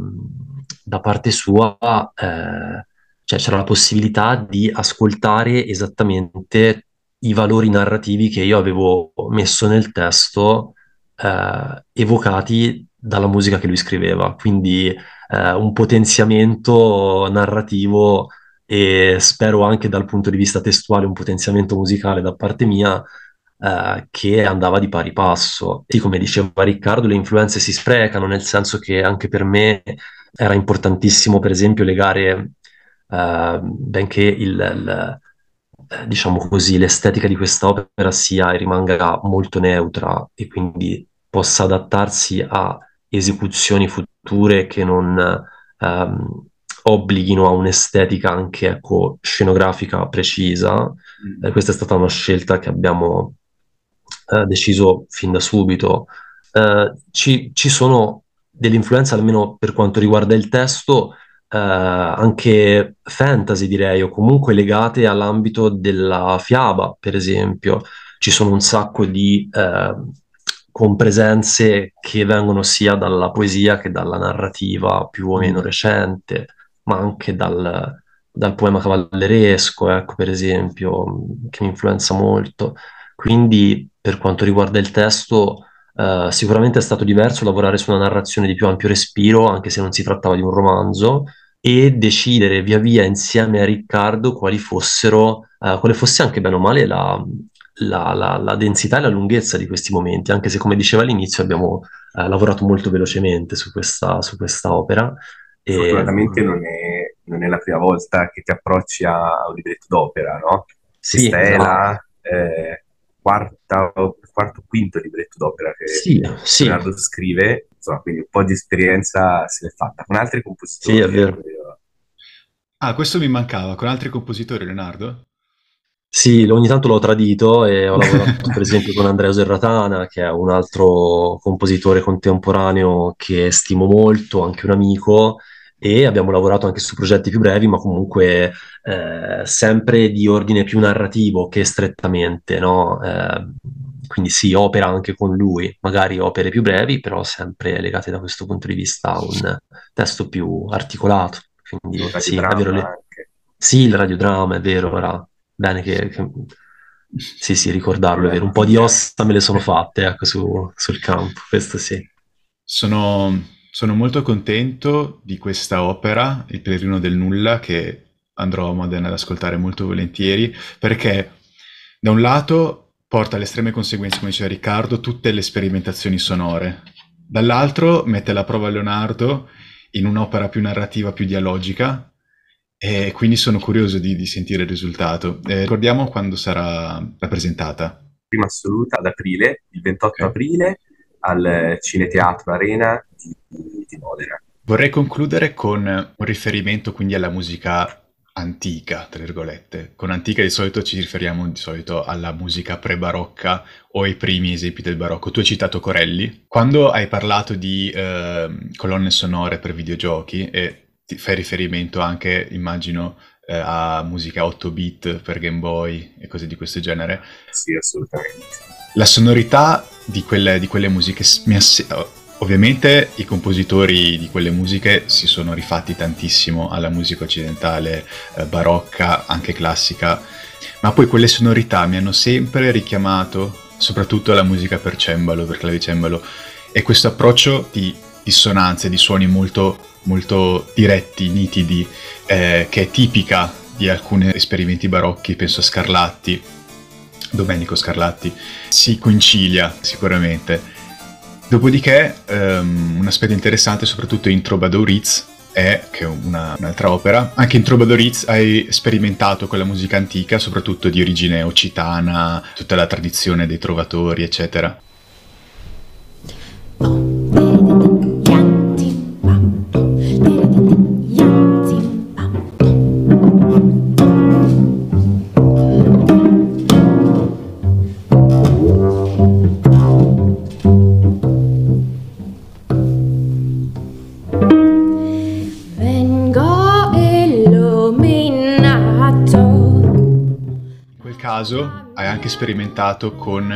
da parte sua, eh, cioè c'era la possibilità di ascoltare esattamente i valori narrativi che io avevo messo nel testo eh, evocati dalla musica che lui scriveva, quindi eh, un potenziamento narrativo e spero anche dal punto di vista testuale un potenziamento musicale da parte mia eh, che andava di pari passo. E come diceva Riccardo, le influenze si sprecano, nel senso che anche per me era importantissimo, per esempio, legare, benché il, il eh, diciamo così, l'estetica di questa opera sia e rimanga molto neutra e quindi possa adattarsi a esecuzioni future che non ehm, obblighino a un'estetica anche ecco, scenografica precisa. Mm. Eh, questa è stata una scelta che abbiamo eh, deciso fin da subito. Eh, ci, ci sono delle influenze, almeno per quanto riguarda il testo, eh, anche fantasy, direi, o comunque legate all'ambito della fiaba, per esempio. Ci sono un sacco di eh, compresenze che vengono sia dalla poesia che dalla narrativa più o meno mm. recente, ma anche dal, dal poema cavalleresco, ecco, per esempio, che mi influenza molto. Quindi, per quanto riguarda il testo, eh, sicuramente è stato diverso lavorare su una narrazione di più ampio respiro, anche se non si trattava di un romanzo, e decidere via via insieme a Riccardo quali fossero, uh, quale fosse anche bene o male la, la, la, la, densità e la lunghezza di questi momenti, anche se come diceva all'inizio abbiamo uh, lavorato molto velocemente su questa, su questa opera. E... Fortunatamente non è, non è, la prima volta che ti approcci a un libretto d'opera, no? Sì, Questa è la, eh, quarta, quarto, quinto libretto d'opera che sì, sì. Leonardo scrive, insomma, quindi un po' di esperienza se l'è fatta con altri compositori. Sì, è vero. Ah, questo mi mancava, con altri compositori, Leonardo? Sì, ogni tanto l'ho tradito e ho lavorato per esempio con Andrea Serratana, che è un altro compositore contemporaneo che stimo molto, anche un amico, e abbiamo lavorato anche su progetti più brevi, ma comunque eh, sempre di ordine più narrativo che strettamente, no? Eh, quindi sì, opera anche con lui, magari opere più brevi, però sempre legate da questo punto di vista a un testo più articolato. Quindi sì, è vero. Le... Sì, il radiodramma, è vero, ora bene che, che... Sì, sì, ricordarlo, è vero. Un po' di ossa me le sono fatte, ecco, su, sul campo, questo sì. Sono, sono molto contento di questa opera, Il Pellegrino del Nulla, che andrò a Modena ad ascoltare molto volentieri, perché da un lato porta alle estreme conseguenze, come diceva Riccardo, tutte le sperimentazioni sonore. Dall'altro mette alla prova Leonardo in un'opera più narrativa, più dialogica, e quindi sono curioso di, di sentire il risultato. Eh, ricordiamo quando sarà rappresentata. Prima assoluta ad aprile, il 28 okay. aprile, al Cineteatro Arena di, di Modena. Vorrei concludere con un riferimento quindi alla musica antica, tra virgolette. Con antica di solito ci riferiamo di solito alla musica pre-barocca o ai primi esempi del barocco. Tu hai citato Corelli. Quando hai parlato di eh, colonne sonore per videogiochi e fai riferimento anche, immagino, eh, a musica 8 bit per Game Boy e cose di questo genere. Sì, assolutamente. La sonorità di quelle, di quelle musiche mi ass- Ovviamente i compositori di quelle musiche si sono rifatti tantissimo alla musica occidentale, eh, barocca, anche classica, ma poi quelle sonorità mi hanno sempre richiamato soprattutto alla musica per cembalo, per clavicembalo, e questo approccio di dissonanze, di suoni molto molto diretti, nitidi, eh, che è tipica di alcuni esperimenti barocchi, penso a Scarlatti, Domenico Scarlatti, si concilia sicuramente. Dopodiché um, un aspetto interessante soprattutto in Trobadoriz è, che è una, un'altra opera, anche in Trobadoriz hai sperimentato con la musica antica, soprattutto di origine occitana, tutta la tradizione dei trovatori, eccetera. Caso hai anche sperimentato con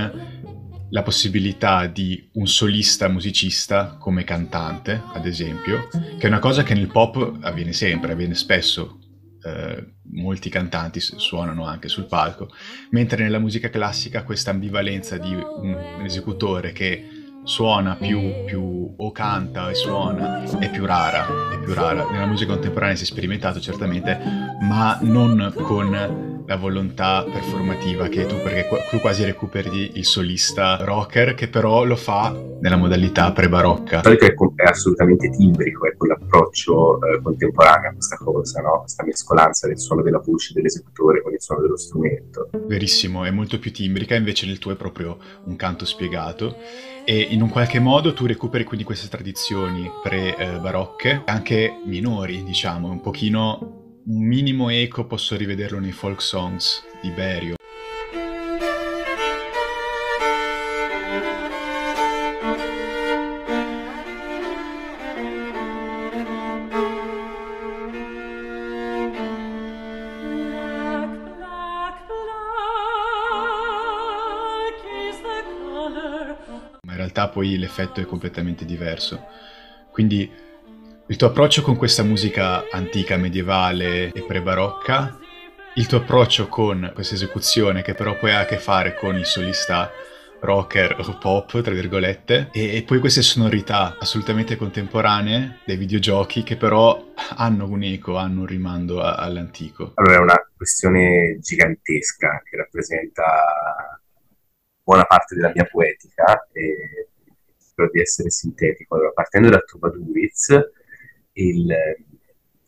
la possibilità di un solista musicista come cantante, ad esempio, che è una cosa che nel pop avviene sempre, avviene spesso. Eh, molti cantanti suonano anche sul palco, mentre nella musica classica questa ambivalenza di un, esecutore che suona più, più, o canta e suona è più rara, è più rara. Nella musica contemporanea si è sperimentato certamente, ma non con la volontà performativa che tu, perché tu quasi recuperi il solista rocker che però lo fa nella modalità pre-barocca. Di è, è assolutamente timbrico, è quell'approccio eh, contemporaneo a questa cosa, no? questa mescolanza del suono della voce dell'esecutore con il suono dello strumento. Verissimo, è molto più timbrica, invece nel tuo è proprio un canto spiegato e in un qualche modo tu recuperi quindi queste tradizioni pre-barocche, anche minori, diciamo, un pochino un minimo eco posso rivederlo nei folk songs di Berio. Ma in realtà poi l'effetto è completamente diverso. Quindi il tuo approccio con questa musica antica, medievale e pre-barocca, il tuo approccio con questa esecuzione che però poi ha a che fare con il solista rocker o pop, tra virgolette, e, e, poi queste sonorità assolutamente contemporanee dei videogiochi che però hanno un eco, hanno un rimando a, all'antico. Allora è una questione gigantesca che rappresenta buona parte della mia poetica e spero di essere sintetico. Allora, partendo da Troubadouriz, il,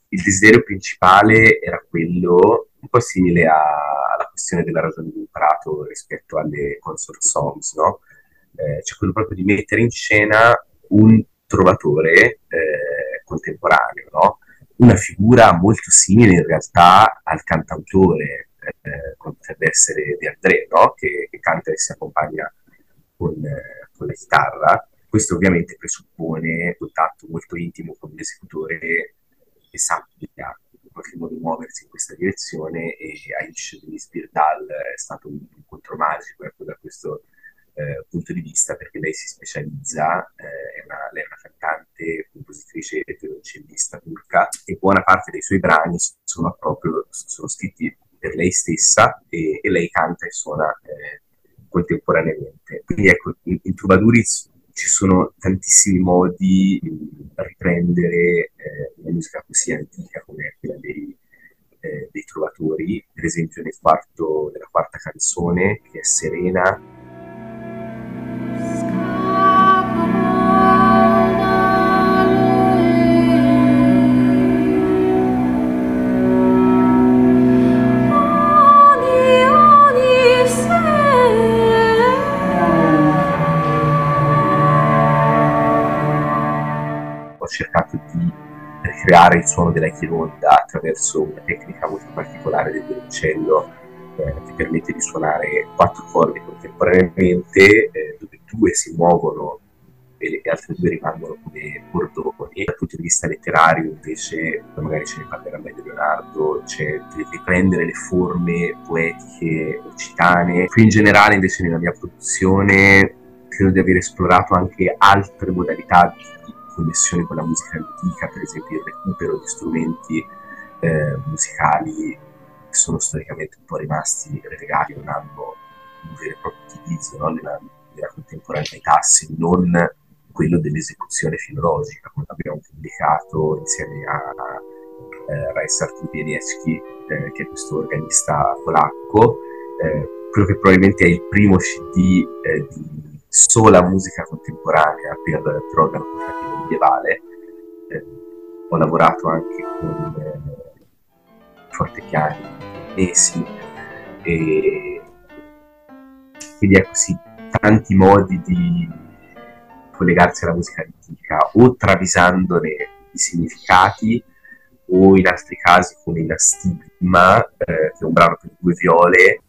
il desiderio principale era quello un po' simile a, alla questione della ragione di imparato rispetto alle consort songs, no? Eh, c'è quello proprio di mettere in scena un trovatore eh, contemporaneo, no? una figura molto simile in realtà al cantautore, eh, come potrebbe essere De André, no? che, che, canta e si accompagna con, eh, con, la chitarra. Questo ovviamente presuppone contatto molto intimo con l'esecutore che sappia in qualche modo muoversi in questa direzione e Aish Denise Birdal è stato un incontro magico ecco, da questo eh, punto di vista perché lei si specializza, eh, è una, lei è una cantante, compositrice e violoncellista turca e buona parte dei suoi brani sono proprio sono scritti per lei stessa e, e lei canta e suona eh, contemporaneamente. Quindi ecco, in, in Trubaduri ci sono tantissimi modi di riprendere eh, una musica così antica come quella dei, eh, dei trovatori, per esempio nel quarto, nella quarta canzone che è Serena creare il suono della chironda attraverso una tecnica molto particolare del violoncello eh, che permette di suonare quattro corde contemporaneamente, eh, dove due si muovono e le altre due rimangono come bordoni. Dal punto di vista letterario, invece, magari ce ne parlerà meglio Leonardo, c'è riprendere le forme poetiche occitane. Qui in generale, invece, nella mia produzione, credo di aver esplorato anche altre modalità di connessione con la musica antica, per esempio il recupero di strumenti eh, musicali che sono storicamente un po' rimasti relegati, non hanno un vero e proprio utilizzo no? nella, nella, contemporaneità, se non quello dell'esecuzione filologica, come abbiamo pubblicato insieme a eh, Rajsar Tubieniecki, eh, che è questo organista polacco, eh, quello che probabilmente è il primo CD eh, di sola musica contemporanea per, per organo portativo medievale. Eh, ho lavorato anche con eh, fortepiani messi e quindi è così tanti modi di collegarsi alla musica antica o travisandone i significati o in altri casi come in Astigma, eh, che è un brano per due viole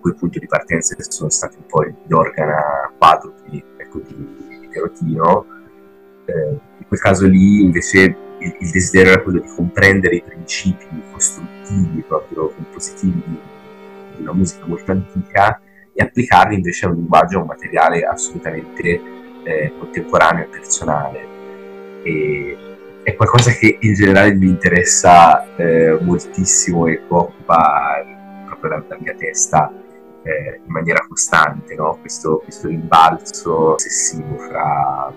cui punto di partenza sono stati un po' gli organa quadrupli ecco, di, di Perotino. Eh, in quel caso lì invece il, il, desiderio era quello di comprendere i principi costruttivi, proprio compositivi di, di una musica molto antica e applicarli invece a un linguaggio, a un materiale assolutamente eh, contemporaneo e personale. E, è qualcosa che in generale mi interessa eh, moltissimo e occupa proprio la, la mia testa eh, in maniera costante, no? questo, questo rimbalzo ossessivo fra,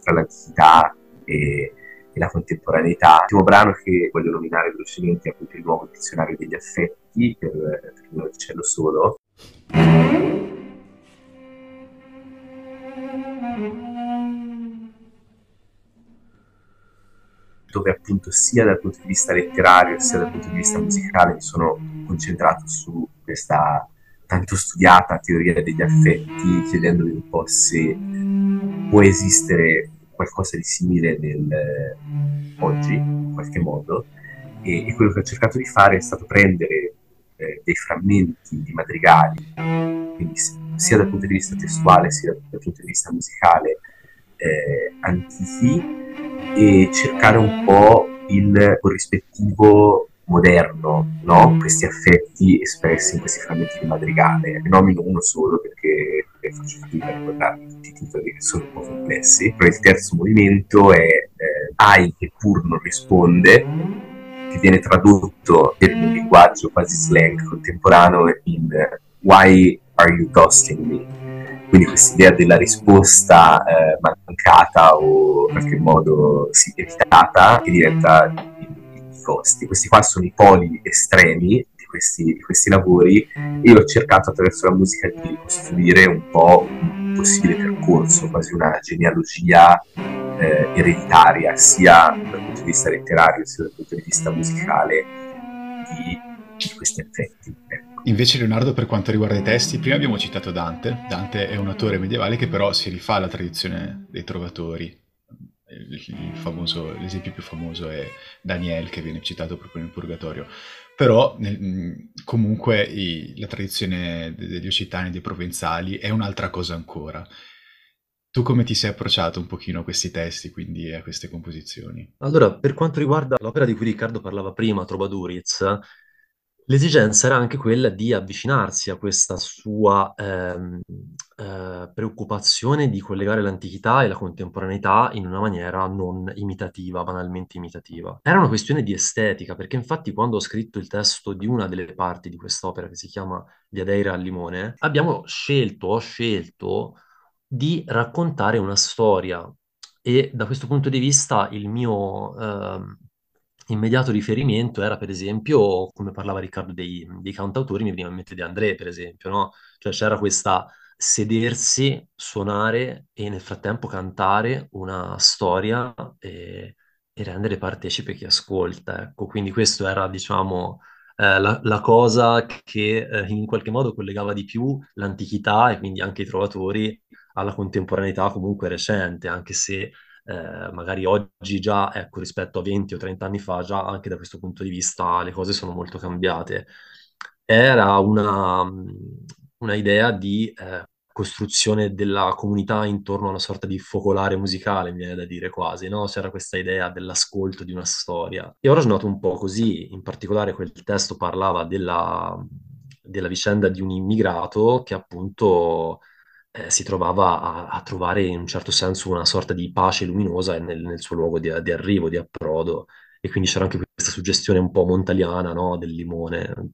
fra l'antichità e, e, la contemporaneità. L'ultimo brano che voglio nominare velocemente è appunto il nuovo dizionario degli affetti per, per il cielo solo. dove appunto sia dal punto di vista letterario sia dal punto di vista musicale mi sono concentrato su questa tanto studiata teoria degli affetti, chiedendomi un po' se può esistere qualcosa di simile nel, oggi, in qualche modo. E, e, quello che ho cercato di fare è stato prendere eh, dei frammenti di madrigali, quindi sia dal punto di vista testuale sia dal punto di vista musicale, eh, antichi, e cercare un po' il corrispettivo moderno, no? questi affetti espressi in questi frammenti di madrigale. Ne nomino uno solo perché faccio fatica a ricordare tutti i titoli che sono un po' complessi. Però il terzo movimento è eh, Ai che pur non risponde, che viene tradotto in un linguaggio quasi slang contemporaneo in Why are you ghosting me? Quindi questa idea della risposta eh, mancata o in qualche modo sì, evitata che diventa costi. Questi qua sono i poli estremi di questi, di questi lavori e ho cercato attraverso la musica di ricostruire un po' un possibile percorso, quasi una genealogia eh, ereditaria, sia dal punto di vista letterario sia dal punto di vista musicale di, di questi effetti. Ecco. Invece Leonardo per quanto riguarda i testi, prima abbiamo citato Dante, Dante è un autore medievale che però si rifà alla tradizione dei trovatori, il famoso, l'esempio più famoso è Daniel che viene citato proprio nel Purgatorio. Però nel, comunque i, la tradizione degli occitani, dei provenzali è un'altra cosa ancora. Tu come ti sei approcciato un pochino a questi testi, quindi a queste composizioni? Allora, per quanto riguarda l'opera di cui Riccardo parlava prima, Trovaduriz, L'esigenza era anche quella di avvicinarsi a questa sua ehm, eh, preoccupazione di collegare l'antichità e la contemporaneità in una maniera non imitativa, banalmente imitativa. Era una questione di estetica, perché infatti quando ho scritto il testo di una delle parti di quest'opera che si chiama Di Adeira al Limone, abbiamo scelto, ho scelto di raccontare una storia e da questo punto di vista il mio... ehm, immediato riferimento era, per esempio, come parlava Riccardo dei, dei cantautori, mi veniva in mente di André, per esempio, no? Cioè c'era questa sedersi, suonare e nel frattempo cantare una storia e, e rendere partecipe chi ascolta. Ecco, quindi questo era, diciamo, eh, la, la, cosa che eh, in qualche modo collegava di più l'antichità e quindi anche i trovatori alla contemporaneità comunque recente, anche se eh, magari oggi già, ecco, rispetto a 20 o 30 anni fa, già anche da questo punto di vista le cose sono molto cambiate. Era una, una idea di eh, costruzione della comunità intorno a una sorta di focolare musicale, mi viene da dire quasi, no? C'era questa idea dell'ascolto di una storia. E ora ragionato un po' così, in particolare quel testo parlava della, della vicenda di un immigrato che appunto eh, si trovava a, a, trovare in un certo senso una sorta di pace luminosa nel, nel suo luogo di, di, arrivo, di approdo. E quindi c'era anche questa suggestione un po' montaliana no? del limone.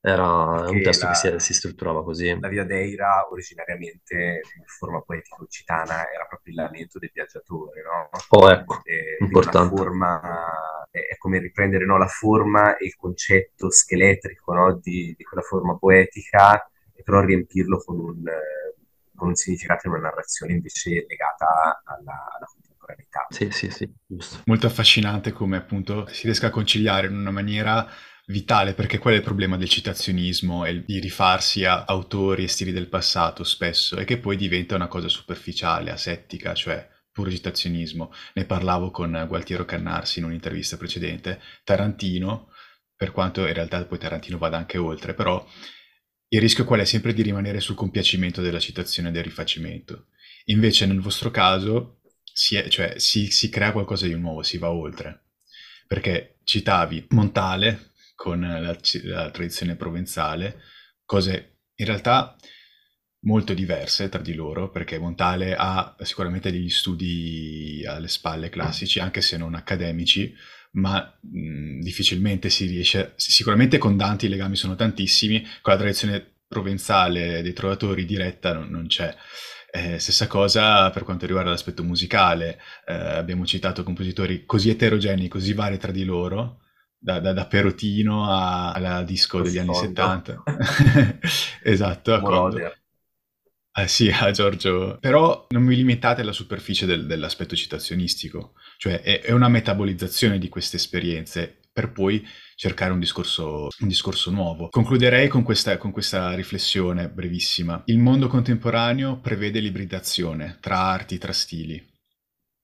Era Perché un testo la, che si, si, strutturava così. La Via Deira originariamente in forma poetica occitana era proprio il lamento del viaggiatore, no? Oh, ecco, e, importante. Forma, è come riprendere no, la forma e il concetto scheletrico no, di, di, quella forma poetica e però riempirlo con un, con un significato in una narrazione invece legata alla, alla contemporaneità. Sì, sì, sì, giusto. Molto affascinante come appunto si riesca a conciliare in una maniera vitale, perché qual è il problema del citazionismo e di rifarsi a autori e stili del passato spesso, e che poi diventa una cosa superficiale, asettica, cioè puro citazionismo. Ne parlavo con Gualtiero Cannarsi in un'intervista precedente. Tarantino, per quanto in realtà poi Tarantino vada anche oltre, però il rischio qual è? Sempre di rimanere sul compiacimento della citazione e del rifacimento. Invece nel vostro caso si, è, cioè, si, si crea qualcosa di nuovo, si va oltre. Perché citavi Montale con la, la tradizione provenzale, cose in realtà molto diverse tra di loro, perché Montale ha sicuramente degli studi alle spalle classici, anche se non accademici, ma mh, difficilmente si riesce, sicuramente con Dante i legami sono tantissimi, con la tradizione provenzale dei trovatori diretta non, non c'è. Eh, stessa cosa per quanto riguarda l'aspetto musicale, eh, abbiamo citato compositori così eterogenei, così vari tra di loro, da, da, da Perotino a, alla disco Lo degli anni 70. esatto, a eh sì, a Giorgio. Però non vi limitate alla superficie del, dell'aspetto citazionistico, cioè è, è, una metabolizzazione di queste esperienze per poi cercare un discorso, un discorso nuovo. Concluderei con questa, con questa riflessione brevissima. Il mondo contemporaneo prevede l'ibridazione tra arti, tra stili.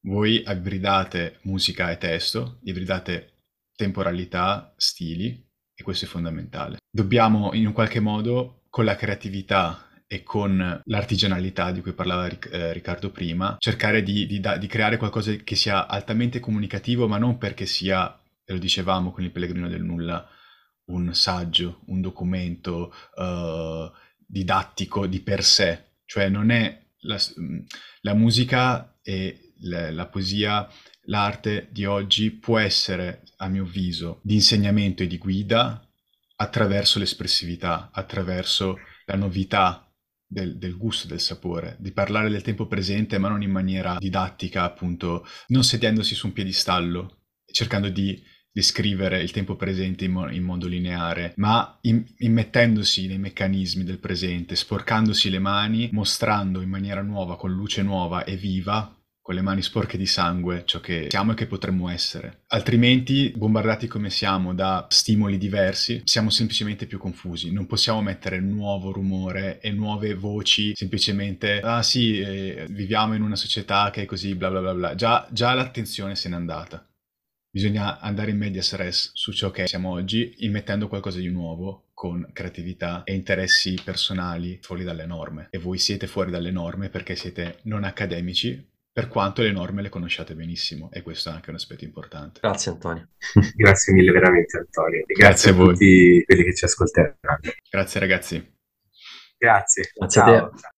Voi ibridate musica e testo, ibridate temporalità, stili, e questo è fondamentale. Dobbiamo in un qualche modo, con la creatività e con l'artigianalità di cui parlava eh, Riccardo prima, cercare di, di, di, creare qualcosa che sia altamente comunicativo, ma non perché sia, lo dicevamo con il Pellegrino del Nulla, un saggio, un documento uh, didattico di per sé, cioè non è la, la musica e la, la poesia, l'arte di oggi può essere, a mio avviso, di insegnamento e di guida attraverso l'espressività, attraverso la novità del, del, gusto, del sapore, di parlare del tempo presente ma non in maniera didattica, appunto, non sedendosi su un piedistallo, cercando di descrivere il tempo presente in, mo- in modo lineare, ma in- immettendosi nei meccanismi del presente, sporcandosi le mani, mostrando in maniera nuova, con luce nuova e viva, con le mani sporche di sangue, ciò che siamo e che potremmo essere. Altrimenti, bombardati come siamo da stimoli diversi, siamo semplicemente più confusi. Non possiamo mettere nuovo rumore e nuove voci semplicemente, ah sì, eh, viviamo in una società che è così, bla bla bla bla. Già, già l'attenzione se n'è andata. Bisogna andare in medias res su ciò che siamo oggi, immettendo qualcosa di nuovo con creatività e interessi personali fuori dalle norme. E voi siete fuori dalle norme perché siete non accademici, per quanto le norme le conosciate benissimo e questo è anche un aspetto importante. Grazie Antonio. grazie mille veramente Antonio e grazie, grazie a, a tutti quelli che ci ascolteranno. Grazie ragazzi. Grazie. Grazie Ciao. a te.